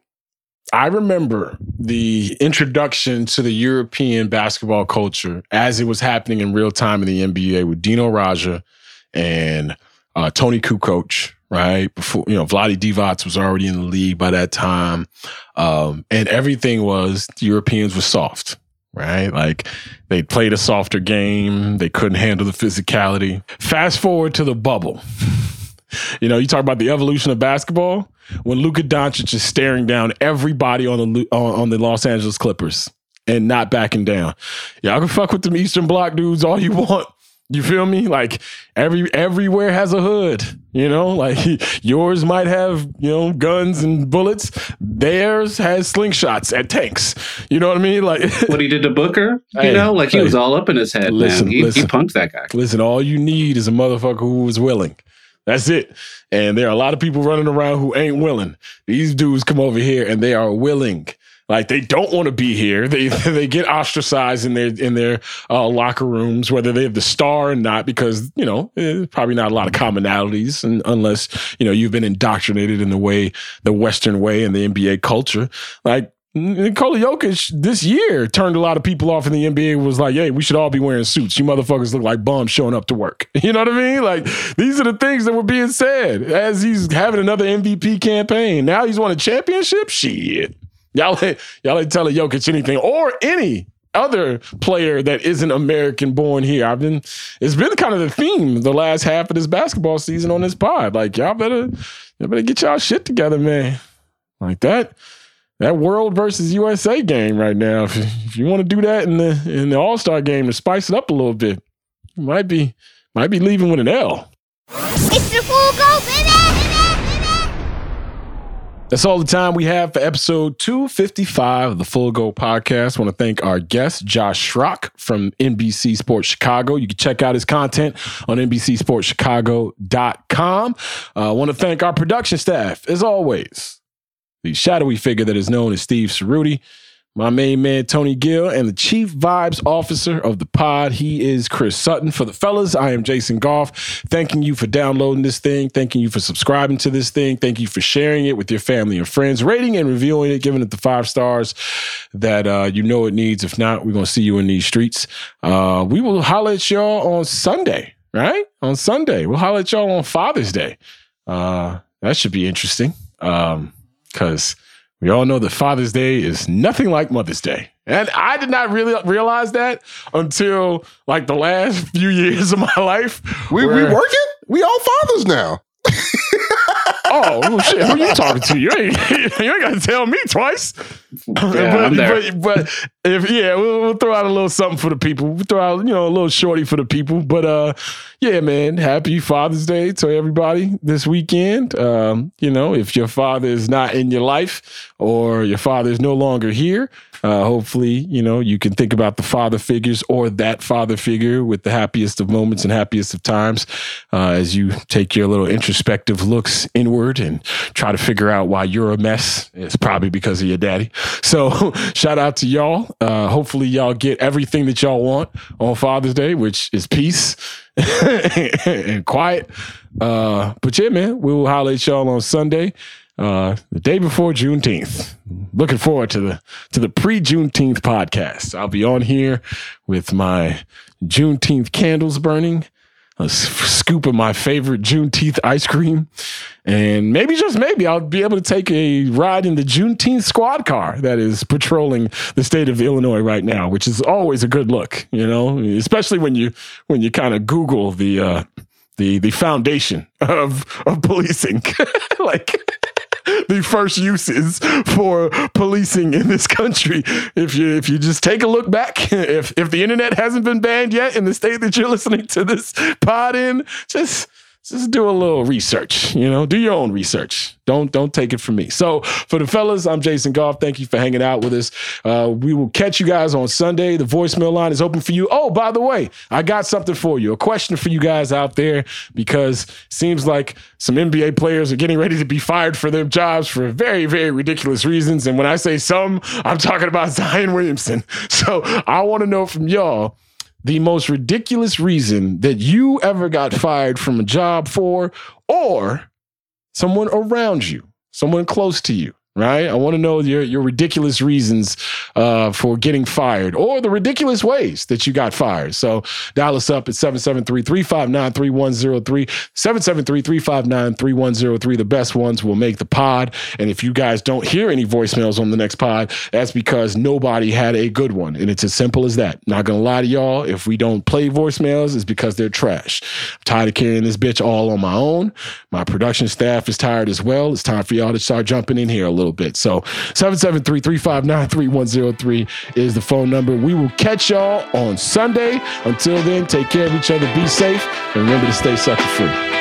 I remember the introduction to the European basketball culture as it was happening in real time in the NBA with Dino Radja and uh, Toni Kukoc, right? Before you know, Vlade Divac was already in the league by that time, um, and everything was the Europeans were soft, right? Like they played a softer game, they couldn't handle the physicality. Fast forward to the bubble. [LAUGHS] You know, you talk about the evolution of basketball when Luka Doncic is staring down everybody on the on, on the Los Angeles Clippers and not backing down. Y'all can fuck with them Eastern Bloc dudes all you want. You feel me? Like every everywhere has a hood. You know, like [LAUGHS] yours might have you know guns and bullets. Theirs has slingshots and tanks. You know what I mean? Like [LAUGHS] what he did to Booker. You Hey, know, like he hey. was all up in his head. Listen, man. He, listen. he punked that guy. Listen, all you need is a motherfucker who is willing. That's it. And there are a lot of people running around who ain't willing. These dudes come over here and they are willing. Like they don't want to be here. They [LAUGHS] they get ostracized in their in their uh, locker rooms, whether they have the star or not, because you know eh, probably not a lot of commonalities, and unless you know you've been indoctrinated in the way the Western way and the NBA culture. Like Nikola Jokic this year turned a lot of people off in the NBA. Was like, hey, we should all be wearing suits. You motherfuckers look like bums showing up to work. [LAUGHS] You know what I mean? Like these are the things that were being said as he's having another MVP campaign. Now he's won a championship. Shit, y'all ain't, y'all ain't telling Jokic anything or any other player that isn't American born here. I've been it's been kind of the theme the last half of this basketball season on this pod. Like y'all better y'all better get y'all shit together, man. Like that that world versus USA game right now. If, if you want to do that in the in the All Star game to spice it up a little bit, you might be might be leaving with an L. It's the full go, baby! That's all the time we have for episode 255 of the Full Go podcast. I want to thank our guest, Josh Schrock from NBC Sports Chicago. You can check out his content on NBCSportsChicago.com. Uh, I want to thank our production staff, as always. The shadowy figure that is known as Steve Ceruti, my main man, Tony Gill, and the chief vibes officer of the pod. He is Chris Sutton. For the fellas, I am Jason Goff. Thanking you for downloading this thing. Thanking you for subscribing to this thing. Thank you for sharing it with your family and friends, rating and reviewing it, giving it the five stars that uh, you know it needs. If not, we're going to see you in these streets. Uh, we will holler at y'all on Sunday right? On Sunday. We'll holler at y'all on Father's Day. Uh, that should be interesting. Um, because we all know that Father's Day is nothing like Mother's Day. And I did not really realize that until like the last few years of my life. We we working? We all fathers now. [LAUGHS] oh well, shit! Who are you talking to? You ain't [LAUGHS] you ain't got to tell me twice. Yeah, but, but, but, but if yeah, we'll, we'll, throw out a little something for the people. We'll throw out you know a little shorty for the people. But uh, yeah, man, happy Father's Day to everybody this weekend. Um, you know, if your father is not in your life or your father is no longer here, uh, hopefully you know you can think about the father figures or that father figure with the happiest of moments and happiest of times uh, as you take your little introspective looks inward and try to figure out why you're a mess. It's probably because of your daddy. So [LAUGHS] shout out to y'all. Uh, hopefully y'all get everything that y'all want on Father's Day, which is peace and [LAUGHS] quiet. Uh, but yeah, man, we will holler at y'all on Sunday, uh, the day before Juneteenth. Looking forward to the to the pre Juneteenth podcast. I'll be on here with my Juneteenth candles burning a scoop of my favorite Juneteenth ice cream. And maybe, just maybe, I'll be able to take a ride in the Juneteenth squad car that is patrolling the state of Illinois right now, which is always a good look, you know, especially when you when you kind of Google the uh, the the foundation [LAUGHS] of of policing, [LAUGHS] like the first uses for policing in this country. If you if you just take a look back, if if the internet hasn't been banned yet in the state that you're listening to this pod in, just just do a little research, you know, do your own research. Don't don't take it from me. So for the fellas, I'm Jason Goff. Thank you for hanging out with us. Uh, we will catch you guys on Sunday. The voicemail line is open for you. Oh, by the way, I got something for you. A question for you guys out there because seems like some NBA players are getting ready to be fired for their jobs for very very ridiculous reasons. And when I say some, I'm talking about [LAUGHS] Zion Williamson. So I want to know from y'all the most ridiculous reason that you ever got fired from a job for, or someone around you, someone close to you right? I want to know your your ridiculous reasons uh, for getting fired or the ridiculous ways that you got fired. So dial us up at 773-359-3103, 773-359-3103. The best ones will make the pod. And if you guys don't hear any voicemails on the next pod, that's because nobody had a good one. And it's as simple as that. Not going to lie to y'all. If we don't play voicemails, it's because they're trash. I'm tired of carrying this bitch all on my own. My production staff is tired as well. It's time for y'all to start jumping in here a little bit. So 773-359-3103 is the phone number. We will catch y'all on Sunday. Until then, take care of each other. Be safe. And remember to stay sucker free.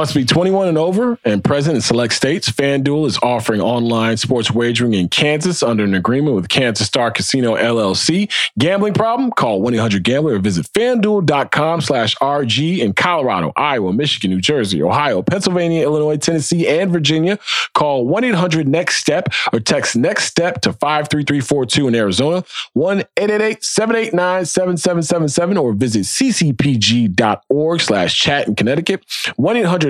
Must be 21 and over and present in select states. FanDuel is offering online sports wagering in Kansas under an agreement with Kansas Star Casino LLC. Gambling problem? Call 1-800-GAMBLER or visit FanDuel.com slash RG in Colorado, Iowa, Michigan, New Jersey, Ohio, Pennsylvania, Illinois, Tennessee, and Virginia. Call 1-800-NEXT-STEP or text NEXT STEP to 53342 in Arizona, 1-888-789-7777 or visit ccpg.org slash chat in Connecticut, 1-800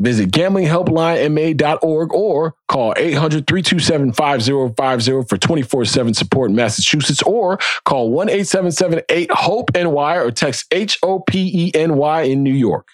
Visit gamblinghelplinema.org or call 800-327-5050 for 24-7 support in Massachusetts or call 1-877-8-HOPE-NY or text H-O-P-E-N-Y in New York.